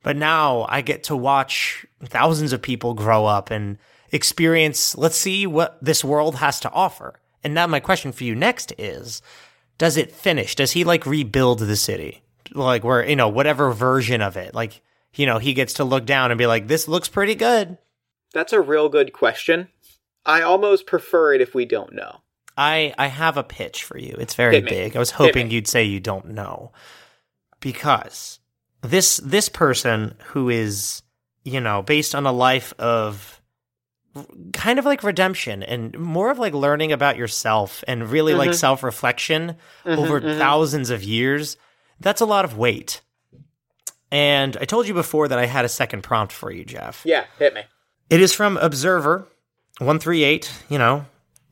But now I get to watch thousands of people grow up and experience, let's see what this world has to offer. And now my question for you next is, does it finish? Does he like rebuild the city? Like where, you know, whatever version of it, like, you know, he gets to look down and be like, this looks pretty good. That's a real good question. I almost prefer it if we don't know. I I have a pitch for you. It's very big. I was hoping you'd say you don't know. Because this this person who is, you know, based on a life of kind of like redemption and more of like learning about yourself and really like Mhm. self-reflection Mhm, over mhm. thousands of years, that's a lot of weight. And I told you before that I had a second prompt for you, Jeff. Yeah, hit me. It is from Observer 138, you know,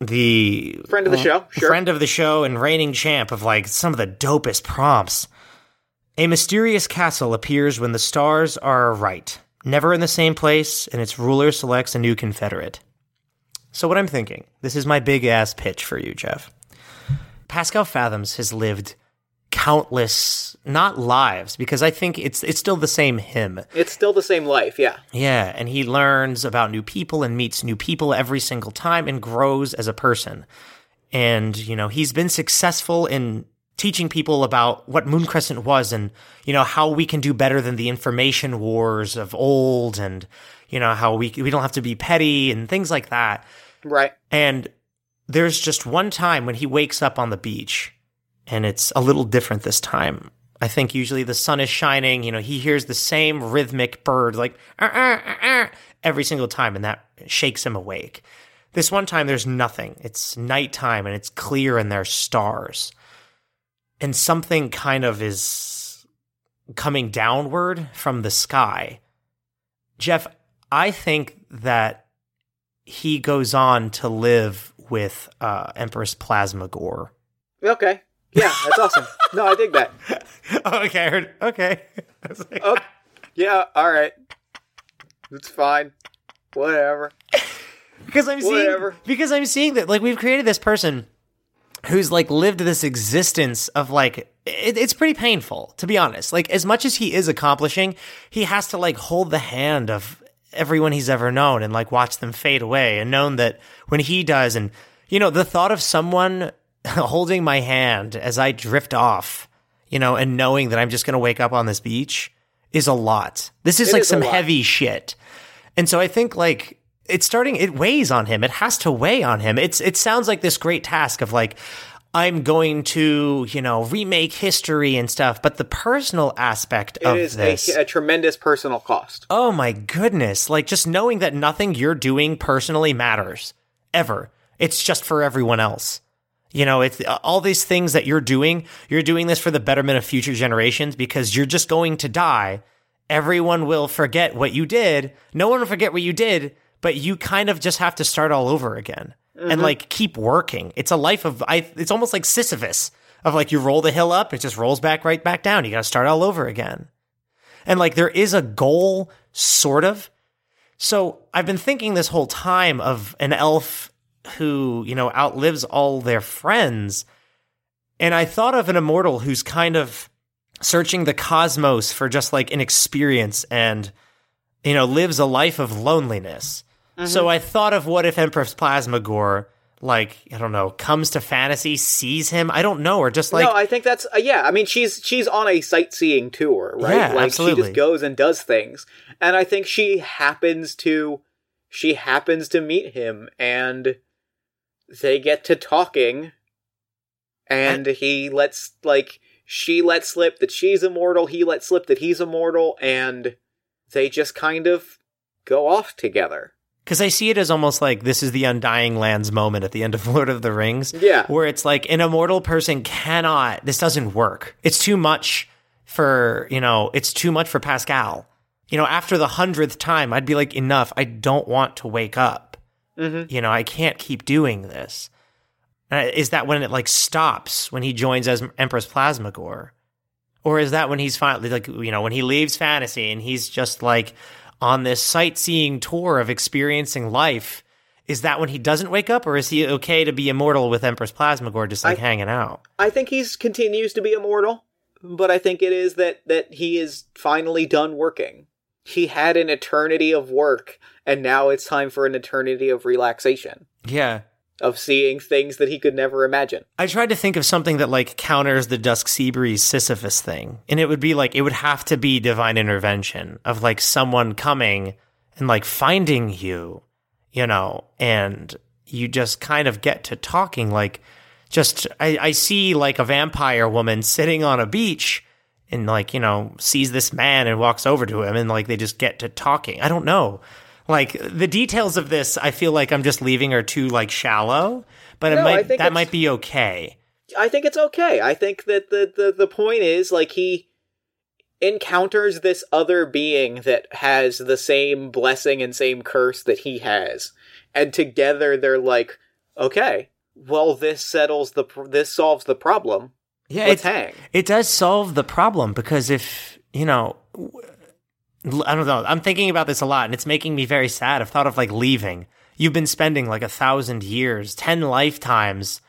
the Friend of the uh, show, sure. friend of the show and reigning champ of like some of the dopest prompts. A mysterious castle appears when the stars are right, never in the same place, and its ruler selects a new confederate. So, what I'm thinking, this is my big ass pitch for you, Jeff. Pascal Fathoms has lived countless, not lives, because I think it's it's still the same him. It's still the same life, yeah. Yeah, and he learns about new people and meets new people every single time and grows as a person. And, you know, he's been successful in teaching people about what Moon Crescent was and, you know, how we can do better than the information wars of old and, you know, how we we don't have to be petty and things like that. Right. And there's just one time when he wakes up on the beach, and it's a little different this time. I think usually the sun is shining, you know, he hears the same rhythmic bird like every single time, and that shakes him awake. This one time, there's nothing. It's nighttime and it's clear, and there's stars. And something kind of is coming downward from the sky. Jeff, I think that he goes on to live with uh, Empress Plasmagore. Okay. Yeah, that's awesome. No, I dig that. Oh, okay, I heard, okay. I like, Oh, yeah, all right. It's fine. Whatever. because I'm seeing Whatever. because I'm seeing that like we've created this person who's like lived this existence of like it, it's pretty painful to be honest. Like as much as he is accomplishing, he has to like hold the hand of everyone he's ever known and like watch them fade away and known that when he does and you know the thought of someone holding my hand as I drift off, you know, and knowing that I'm just going to wake up on this beach is a lot. This is It like is some heavy shit. And so I think like it's starting it weighs on him. It has to weigh on him. It's it sounds like this great task of like I'm going to, you know, remake history and stuff, but the personal aspect It of is this. a, a tremendous personal cost. Oh my goodness. Like just knowing that nothing you're doing personally matters ever. It's just for everyone else. You know, it's uh, all these things that you're doing, you're doing this for the betterment of future generations because you're just going to die. Everyone will forget what you did. No one will forget what you did, but you kind of just have to start all over again and mm-hmm. like keep working. It's a life of I it's almost like Sisyphus of like you roll the hill up, it just rolls back right back down. You got to start all over again. And like there is a goal, sort of. So I've been thinking this whole time of an elf who, you know, outlives all their friends. And I thought of an immortal who's kind of searching the cosmos for just like an experience and, you know, lives a life of loneliness. So I thought of what if Empress Plasmagore, like, I don't know, comes to fantasy, sees him? I don't know, or just like no, I think that's uh, yeah. I mean, she's she's on a sightseeing tour, right? Yeah, like she just goes and does things, and I think she happens to she happens to meet him, and they get to talking, and he lets like she lets slip that she's immortal, he lets slip that he's immortal, and they just kind of go off together. Because I see it as almost like this is the Undying Lands moment at the end of Lord of the Rings. Yeah. Where it's like an immortal person cannot, this doesn't work. It's too much for, you know, it's too much for Pascal. You know, after the hundredth time, I'd be like, enough. I don't want to wake up. Mm-hmm. You know, I can't keep doing this. Uh, is that when it like stops when he joins as Empress Plasmagore? Or is that when he's finally like, you know, when he leaves fantasy and he's just like on this sightseeing tour of experiencing life? Is that when he doesn't wake up, or is he okay to be immortal with Empress Plasmagore just like I- hanging out? I think he's continues to be immortal, but I think it is that that he is finally done working. He had an eternity of work, and now it's time for an eternity of relaxation, Yeah. of seeing things that he could never imagine. I tried to think of something that like counters the Dusk Seabreeze Sisyphus thing. And it would be like, it would have to be divine intervention of like someone coming and like finding you, you know, and you just kind of get to talking. Like, just, I, I see like a vampire woman sitting on a beach and like, you know, sees this man and walks over to him and like they just get to talking. I don't know. Like the details of this, I feel like I'm just leaving are too like shallow, but No, I might, that might be okay. I think it's okay. I think that the, the, the point is like he encounters this other being that has the same blessing and same curse that he has. And together they're like, okay, well this settles the pr- this solves the problem. Yeah, Let's it's, hang. it does solve the problem because if you know, I don't know. I'm thinking about this a lot, and it's making me very sad. I've thought of like leaving. You've been spending like a thousand years, ten lifetimes,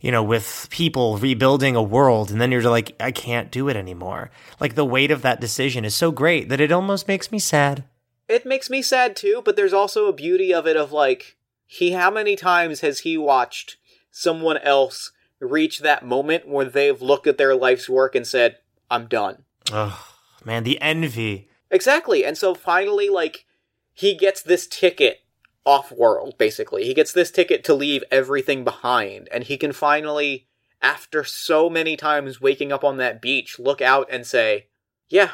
you know, with people rebuilding a world, and then you're like, I can't do it anymore. Like the weight of that decision is so great that it almost makes me sad. It makes me sad too, but there's also a beauty of it of like he how many times has he watched someone else reach that moment where they've looked at their life's work and said, "I'm done." Oh man, the envy. Exactly. And so finally like he gets this ticket off world basically. He gets this ticket to leave everything behind and he can finally after so many times waking up on that beach look out and say, "Yeah.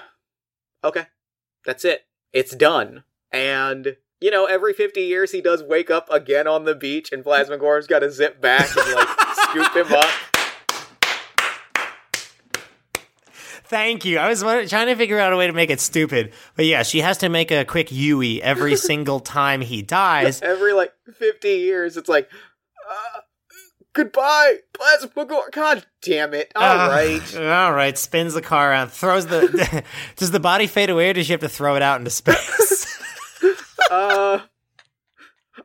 Okay. That's it. It's done." And you know, every 50 years he does wake up again on the beach and Plasmagore's got to zip back and like scoop him up. Thank you. I was trying to figure out a way to make it stupid, but yeah, she has to make a quick Yui every single time he dies. Every like 50 years it's like uh, goodbye Plasmagore. God damn it. All Ah, right. all right. Spins the car around, throws the. does the body fade away, or does she have to throw it out into space? Uh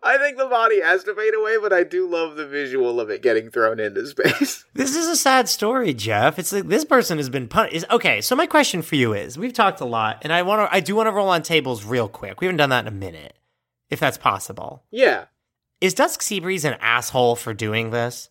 I think the body has to fade away, but I do love the visual of it getting thrown into space. this is a sad story, Jeff. It's like this person has been punished. Okay, so my question for you is: We've talked a lot, and I want to. I do want to roll on tables real quick. We haven't done that in a minute, if that's possible. yeah. Is Dusk Seabreeze an asshole for doing this?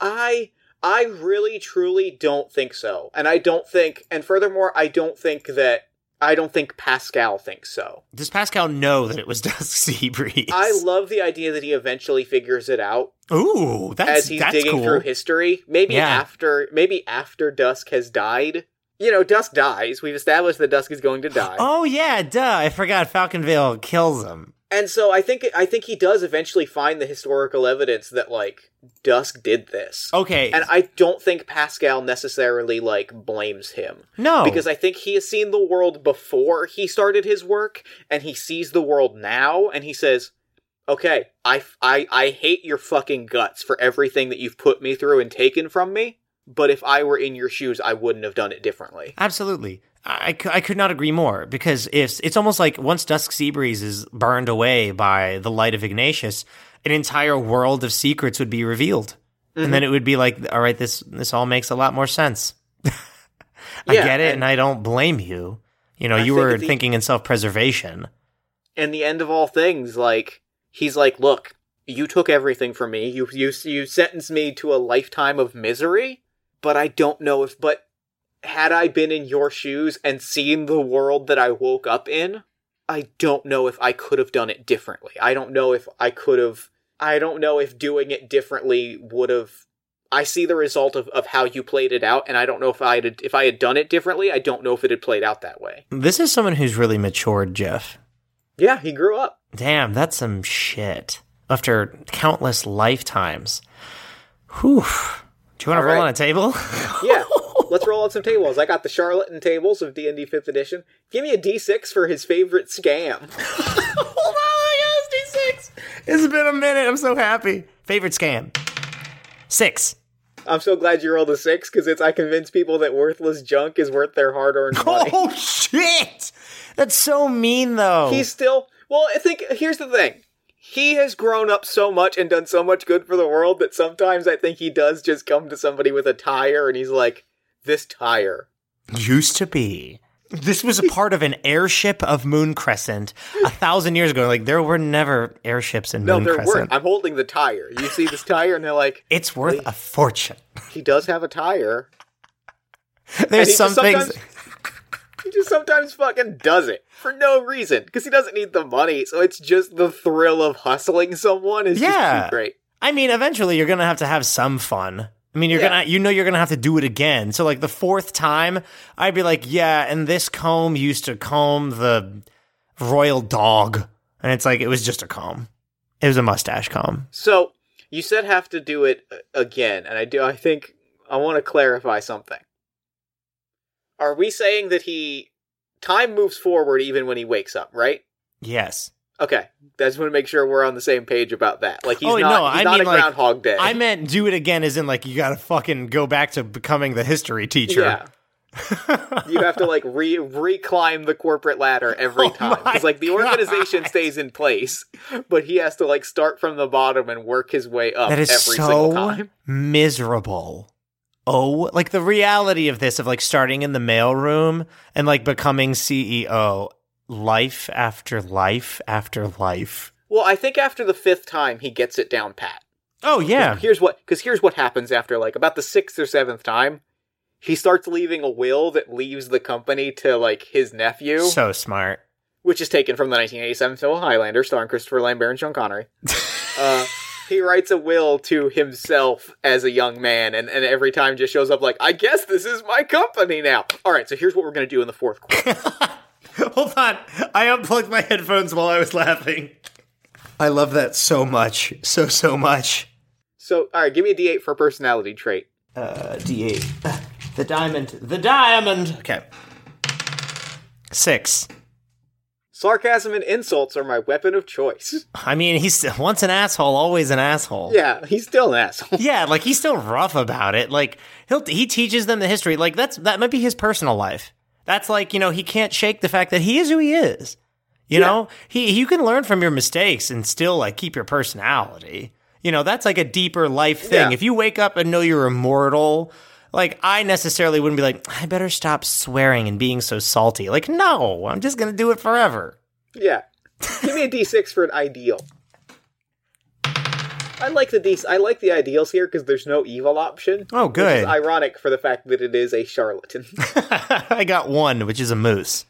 I I really truly don't think so. And I don't think and furthermore I don't think that I don't think Pascal thinks so. Does Pascal know that it was Dusk Seabreeze? I love the idea that he eventually figures it out Ooh, that's as he's that's digging cool. through history. Maybe Yeah. after maybe after Dusk has died. You know, Dusk dies. We've established that Dusk is going to die. oh yeah, duh! I forgot Falconville kills him. And so I think I think he does eventually find the historical evidence that like Dusk did this. Okay, And I don't think Pascal necessarily like blames him. no, Because I think he has seen the world before he started his work and he sees the world now and he says, "Okay, I I I hate your fucking guts for everything that you've put me through and taken from me, but if I were in your shoes, I wouldn't have done it differently." Absolutely. I, I could not agree more because if it's almost like once Dusk Seabreeze is burned away by the light of Ignatius, an entire world of secrets would be revealed. And then mm-hmm. it would be like, all right, this this all makes a lot more sense. I Yeah, get it, and- and, I don't blame you. You know, I you think were the- thinking in self preservation. and the end of all things like he's like look you took everything from me you you you sentenced me to a lifetime of misery but i don't know if but had i been in your shoes and seen the world that i woke up in i don't know if i could have done it differently i don't know if i could have i don't know if doing it differently would have I see the result of, of how you played it out, and I don't know if I had if I had done it differently. I don't know if it had played out that way. This is someone who's really matured, Jeff. Yeah, he grew up. Damn, that's some shit. After countless lifetimes. Whew. Do you want to roll right. on a table? Yeah, let's roll out some tables. I got the charlatan tables of D and D Fifth Edition. Give me a D six for his favorite scam. Hold on, I got D6. It's been a minute. I'm so happy. Favorite scam. Six. I'm so glad you rolled a six because it's I convince people that worthless junk is worth their hard earned money. Oh shit! That's so mean, though. He's still well. I think here's the thing. He has grown up so much and done so much good for the world that sometimes I think he does just come to somebody with a tire and he's like, "This tire." used to be. This was a part of an airship of Moon Crescent a thousand years ago. Like there were never airships in No, Moon Crescent. worth. I'm holding the tire. You see this tire, and they're like, it's worth a fortune. "He does have a tire." There's some things. He just sometimes fucking does it for no reason because he doesn't need the money. So it's just the thrill of hustling someone is Yeah. just too great. I mean, eventually you're gonna have to have some fun. I mean, you're Yeah. gonna, you know, you're gonna have to do it again. So, like the fourth time, I'd be like, yeah, and this comb used to comb the royal dog, and it's like it was just a comb. It was a mustache comb. So you said have to do it uh, again, and I do. I think I want to clarify something. Are we saying that he time moves forward even when he wakes up? Right. Yes, Okay, I just want to make sure we're on the same page about that. Like he's Oh, not, no, he's I not mean, a like, Groundhog Day. I meant do it again, as in like you gotta fucking go back to becoming the history teacher. Yeah. you have to like re reclimb the corporate ladder every Oh time because like the organization God. stays in place, but he has to like start from the bottom and work his way up That is every single so time. miserable. Oh, like the reality of this of like starting in the mailroom and like becoming CEO, life after life after life. Well, I think after the fifth time he gets it down pat. Oh yeah. Here's what because here's what happens after like about the sixth or seventh time. He starts leaving a will that leaves the company to like his nephew, So smart. which is taken from the 1987 film Highlander, starring Christopher Lambert and Sean Connery. uh, he writes a will to himself as a young man, and, and every time just shows up like, I guess this is my company now. All right, so here's what we're gonna do in the fourth quarter. Hold on. I unplugged my headphones while I was laughing. I love that so much. So so much. so, all right, give me a D8 for personality trait. Uh D8. The diamond. The diamond. Okay. 6. Sarcasm and insults are my weapon of choice. I mean, he's once an asshole, always an asshole. Yeah, he's still an asshole. Yeah, like he's still rough about it. Like he'll he teaches them the history. Like that's that might be his personal life. That's like you know he can't shake the fact that he is who he is. You know he you can learn from your mistakes and still like keep your personality. You know that's like a deeper life thing. Yeah. If you wake up and know you're immortal. Like I necessarily wouldn't be like I better stop swearing and being so salty. Like no, I'm just gonna do it forever. Yeah. Give me a D6 for an ideal. I like the D. I like the ideals here because there's no evil option. Oh, Which good. is ironic for the fact that it is a charlatan. I got one, which is a moose.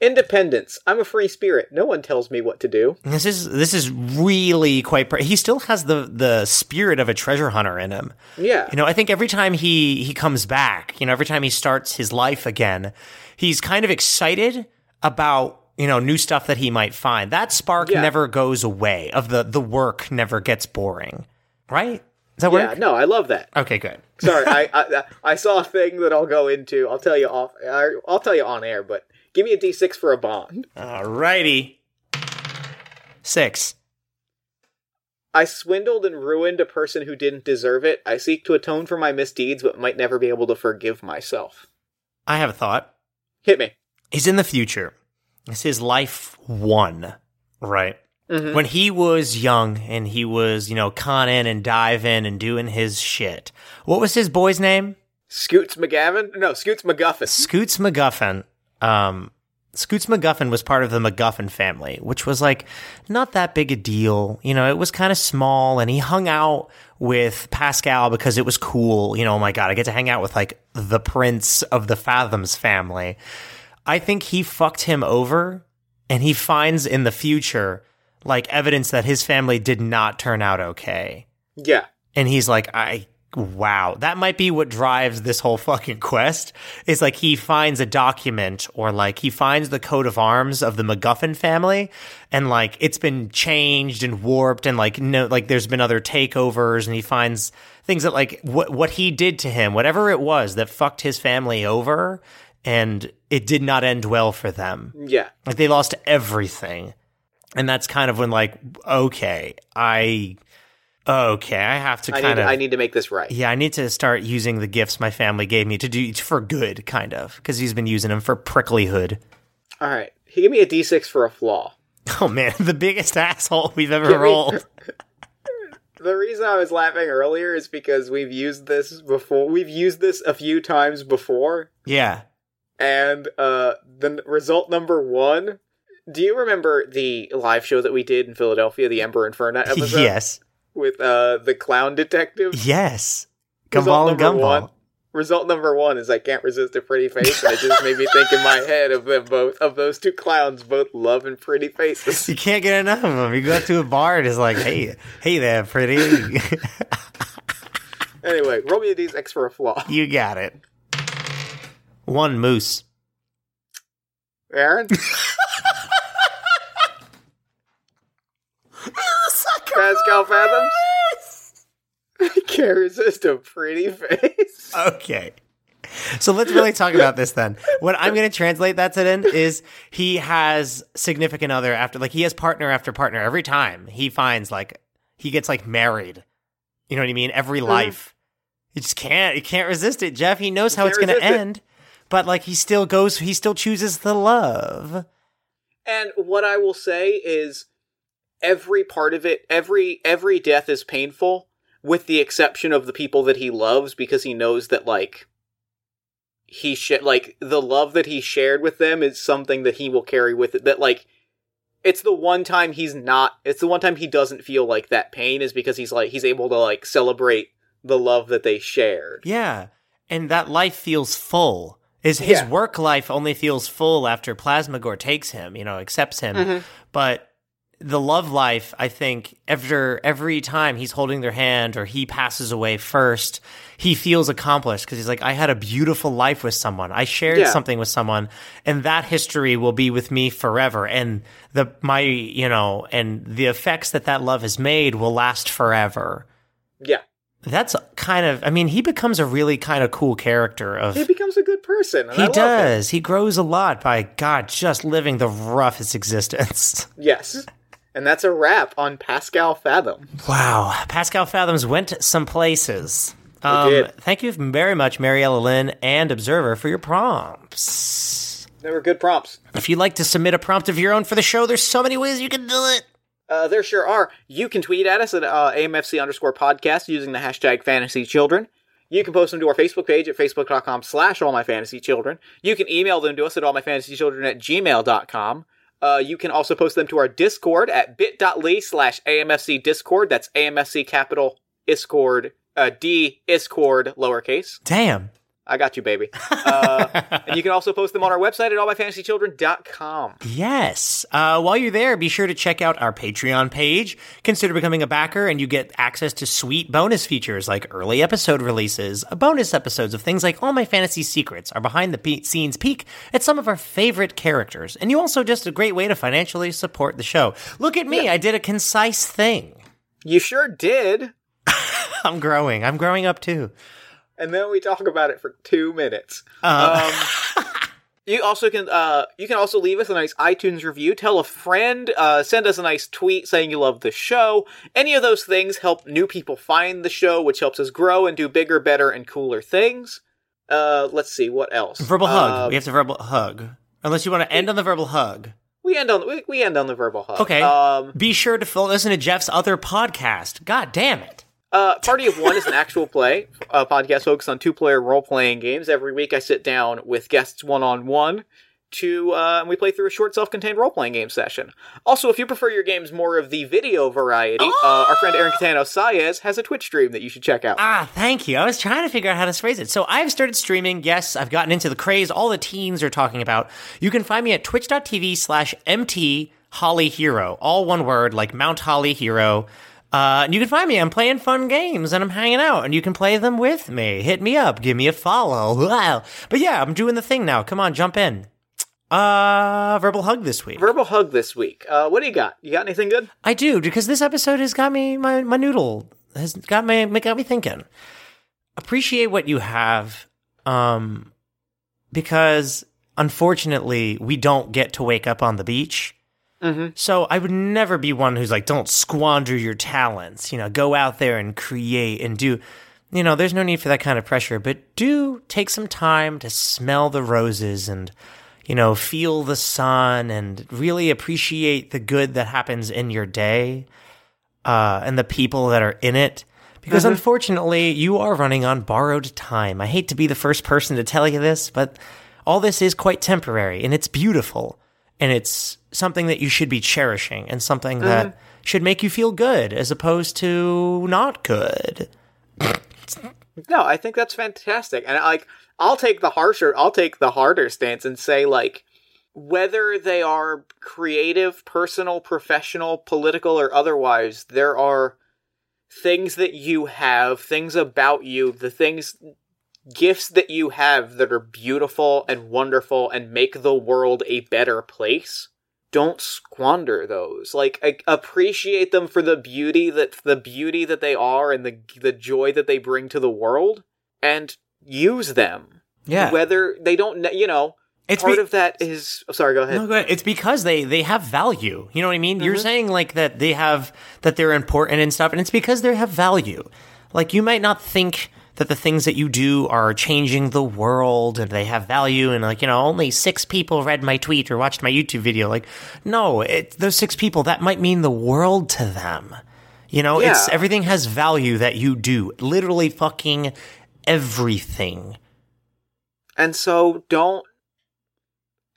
Independence. I'm a free spirit. No one tells me what to do. This is this is really quite. Pr- he still has the the spirit of a treasure hunter in him. Yeah. You know, I think every time he he comes back, you know, every time he starts his life again, he's kind of excited about you know new stuff that he might find. That spark Yeah. never goes away. Of the the work never gets boring, right? Does that Yeah, work? no, I love that. Okay, good. Sorry, I, I I saw a thing that I'll go into. I'll tell you off. I'll tell you on air, but give me a D6 for a bond. Alrighty. Six. I swindled and ruined a person who didn't deserve it. I seek to atone for my misdeeds, but might never be able to forgive myself. I have a thought. Hit me. He's in the future. It's his life one, right? Mhm. When he was young and he was, you know, conning and diving and doing his shit. What was his boy's name? Scoots McGavin? No, Scoots McGuffin. Scoots McGuffin. Um, Scoots McGuffin was part of the McGuffin family, which was like not that big a deal. You know, it was kind of small, and he hung out with Pascal because it was cool. You know, oh my god, I get to hang out with like the prince of the Fathoms family. I think he fucked him over, and he finds in the future like evidence that his family did not turn out okay Yeah. and he's like i wow that might be what drives this whole fucking quest is like he finds a document or like he finds the coat of arms of the McGuffin family and like it's been changed and warped and like no like there's been other takeovers and he finds things that like what what he did to him whatever it was that fucked his family over and it did not end well for them Yeah. like they lost everything. And that's kind of when like, okay, I oh, okay, I have to I kind need, of I need to make this right. yeah, I need to start using the gifts my family gave me to do for good, kind of, because he's been using them for pricklyhood. All right. He gave me a D6 for a flaw. Oh man, the biggest asshole we've ever Give me- rolled. The reason I was laughing earlier is because we've used this before. We've used this a few times before. Yeah. And uh the result number 1, do you remember the live show that we did in Philadelphia, the Ember Inferno episode yes. with uh the clown detective? Yes. Gumball and Gumball. one. Result number one is I can't resist a pretty face, and it just made me think in my head of them both of those two clowns both loving pretty faces. You can't get enough of them. You go up to a bar and it's like, hey, hey there, pretty. anyway, roll me a d6 for a flaw. you got it. One moose. Aaron? Pascal Fathoms? I can't resist a pretty face. Okay. So let's really talk about this then. What I'm going to translate that to then is he has significant other after, like he has partner after partner every time he finds like he gets like married. You know what I mean? Every mm-hmm. life. He just can't, he can't resist it, Jeff. He knows how it's going to end. it. But like he still goes, he still chooses the love. And what I will say is every part of it, every every death is painful with the exception of the people that he loves because he knows that like he sh- like the love that he shared with them is something that he will carry with it that like it's the one time he's not it's the one time he doesn't feel like that pain is because he's like he's able to like celebrate the love that they shared. Yeah. And that life feels full. His his Yeah. work life only feels full after Plasmagore takes him, you know, accepts him. Mhm. But the love life, I think, after every time he's holding their hand or he passes away first, he feels accomplished because he's like, I had a beautiful life with someone. I shared Yeah. something with someone, and that history will be with me forever. And the my, you know, and the effects that that love has made will last forever. Yeah. That's kind of, I mean, he becomes a really kind of cool character of. He becomes a good person. and I He does. He grows a lot by God just living the roughest existence. Yes. And that's a wrap on Pascal Fathom. Wow. Pascal Fathoms went some places. Um. Thank you very much, Mariella Lynn and Observer, for your prompts. They were good prompts. If you'd like to submit a prompt of your own for the show, there's so many ways you can do it. Uh, there sure are. You can tweet at us at uh, AMFC underscore podcast using the hashtag fantasy children. You can post them to our Facebook page at facebook.com slash all my fantasy children. You can email them to us at all my fantasy children at gmail.com. Uh, you can also post them to our Discord at bit.ly slash AMFC Discord. That's AMFC capital Discord, uh, D Discord lowercase. Damn. I got you, baby. Uh, and you can also post them on our website at allmyfantasychildren.com. Yes. Uh, while you're there, be sure to check out our Patreon page. Consider becoming a backer, and you get access to sweet bonus features like early episode releases, bonus episodes of things like All My Fantasy Secrets, our behind the pe- scenes peek at some of our favorite characters. And you also just a great way to financially support the show. Look at me, I did a concise thing. You sure did. I'm growing. I'm growing up too. And then we talk about it for two minutes. Uh, Um, you also can uh, you can also leave us a nice iTunes review. Tell a friend. Uh, send us a nice tweet saying you love the show. Any of those things help new people find the show, which helps us grow and do bigger, better, and cooler things. Uh, let's see what else. verbal hug. Uh, we have to verbal hug. Unless you want to end on the verbal hug. we end on we, we end on the verbal hug. Okay. Um, Be sure to listen to Jeff's other podcast. God damn it. Uh, Party of One is an actual play, a podcast focused on two-player role-playing games. Every week, I sit down with guests one-on-one to, uh, and we play through a short self-contained role-playing game session. Also, if you prefer your games more of the video variety, uh, our friend Aaron Catano Saez has a Twitch stream that you should check out. Ah, thank you. I was trying to figure out how to phrase it. So I've started streaming. Yes, I've gotten into the craze all the teens are talking about. You can find me at twitch.tv slash MT Holly Hero. All one word, like Mount Holly Hero. Uh, and you can find me. I'm playing fun games and I'm hanging out, and you can play them with me. Hit me up. Give me a follow. Wow. But yeah, I'm doing the thing now. Come on, jump in. Uh, verbal hug this week. Verbal hug this week. Uh, what do you got? You got anything good? I do because this episode has got me my my noodle has got me got me thinking. Appreciate what you have, um, because unfortunately we don't get to wake up on the beach. Mhm. So I would never be one who's like, don't squander your talents. You know, go out there and create and do. You know, there's no need for that kind of pressure, but do take some time to smell the roses and you know, feel the sun and really appreciate the good that happens in your day uh, and the people that are in it. Because unfortunately, you are running on borrowed time. I hate to be the first person to tell you this, but all this is quite temporary and it's beautiful and it's something that you should be cherishing and something that mm. should make you feel good as opposed to not good. No, I think that's fantastic. And like I'll take the harsher I'll take the harder stance and say like whether they are creative, personal, professional, political or otherwise, there are things that you have, things about you, the things gifts that you have that are beautiful and wonderful and make the world a better place. Don't squander those. Like appreciate them for the beauty that the beauty that they are and the the joy that they bring to the world and use them. Yeah. Whether they don't you know, It's part be- of that is oh, sorry, go ahead. No, go ahead. It's because they they have value. You know what I mean? You're Mm-hmm. saying like that they have that they're important and stuff, and it's because they have value. Like you might not think that the things that you do are changing the world and they have value and like you know only six people read my tweet or watched my YouTube video. Like no, it, those six people that might mean the world to them. You know, it's everything has value that you do. Literally fucking everything. And so don't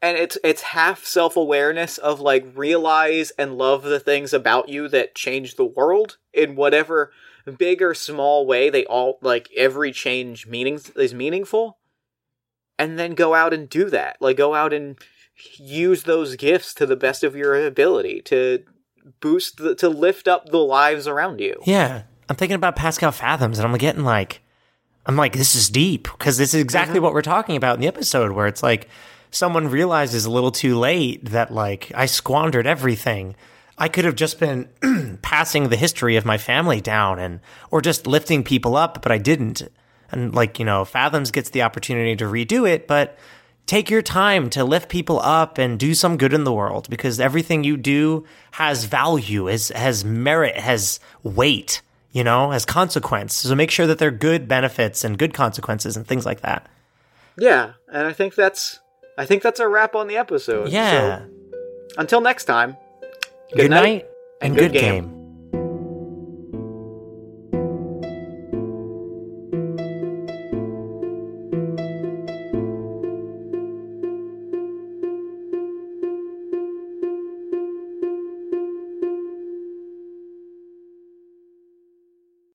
and it's it's half self-awareness of like realize and love the things about you that change the world in whatever big or small way they all like every change meaning is meaningful. And then go out and do that. Like go out and use those gifts to the best of your ability to boost the, to lift up the lives around you. Yeah, I'm thinking about Pascal Fathoms, and I'm getting like, I'm like, this is deep because this is exactly mm-hmm. what we're talking about in the episode, where it's like someone realizes a little too late that like I squandered everything. I could have just been passing the history of my family down and or just lifting people up, but I didn't. And like, you know, Fathoms gets the opportunity to redo it, but take your time to lift people up and do some good in the world because everything you do has value, has has merit, has weight, you know, has consequence. So make sure that they're good benefits and good consequences and things like that. yeah and i think that's i think that's a wrap on the episode Yeah. so, until next time good, night, and, good game. game.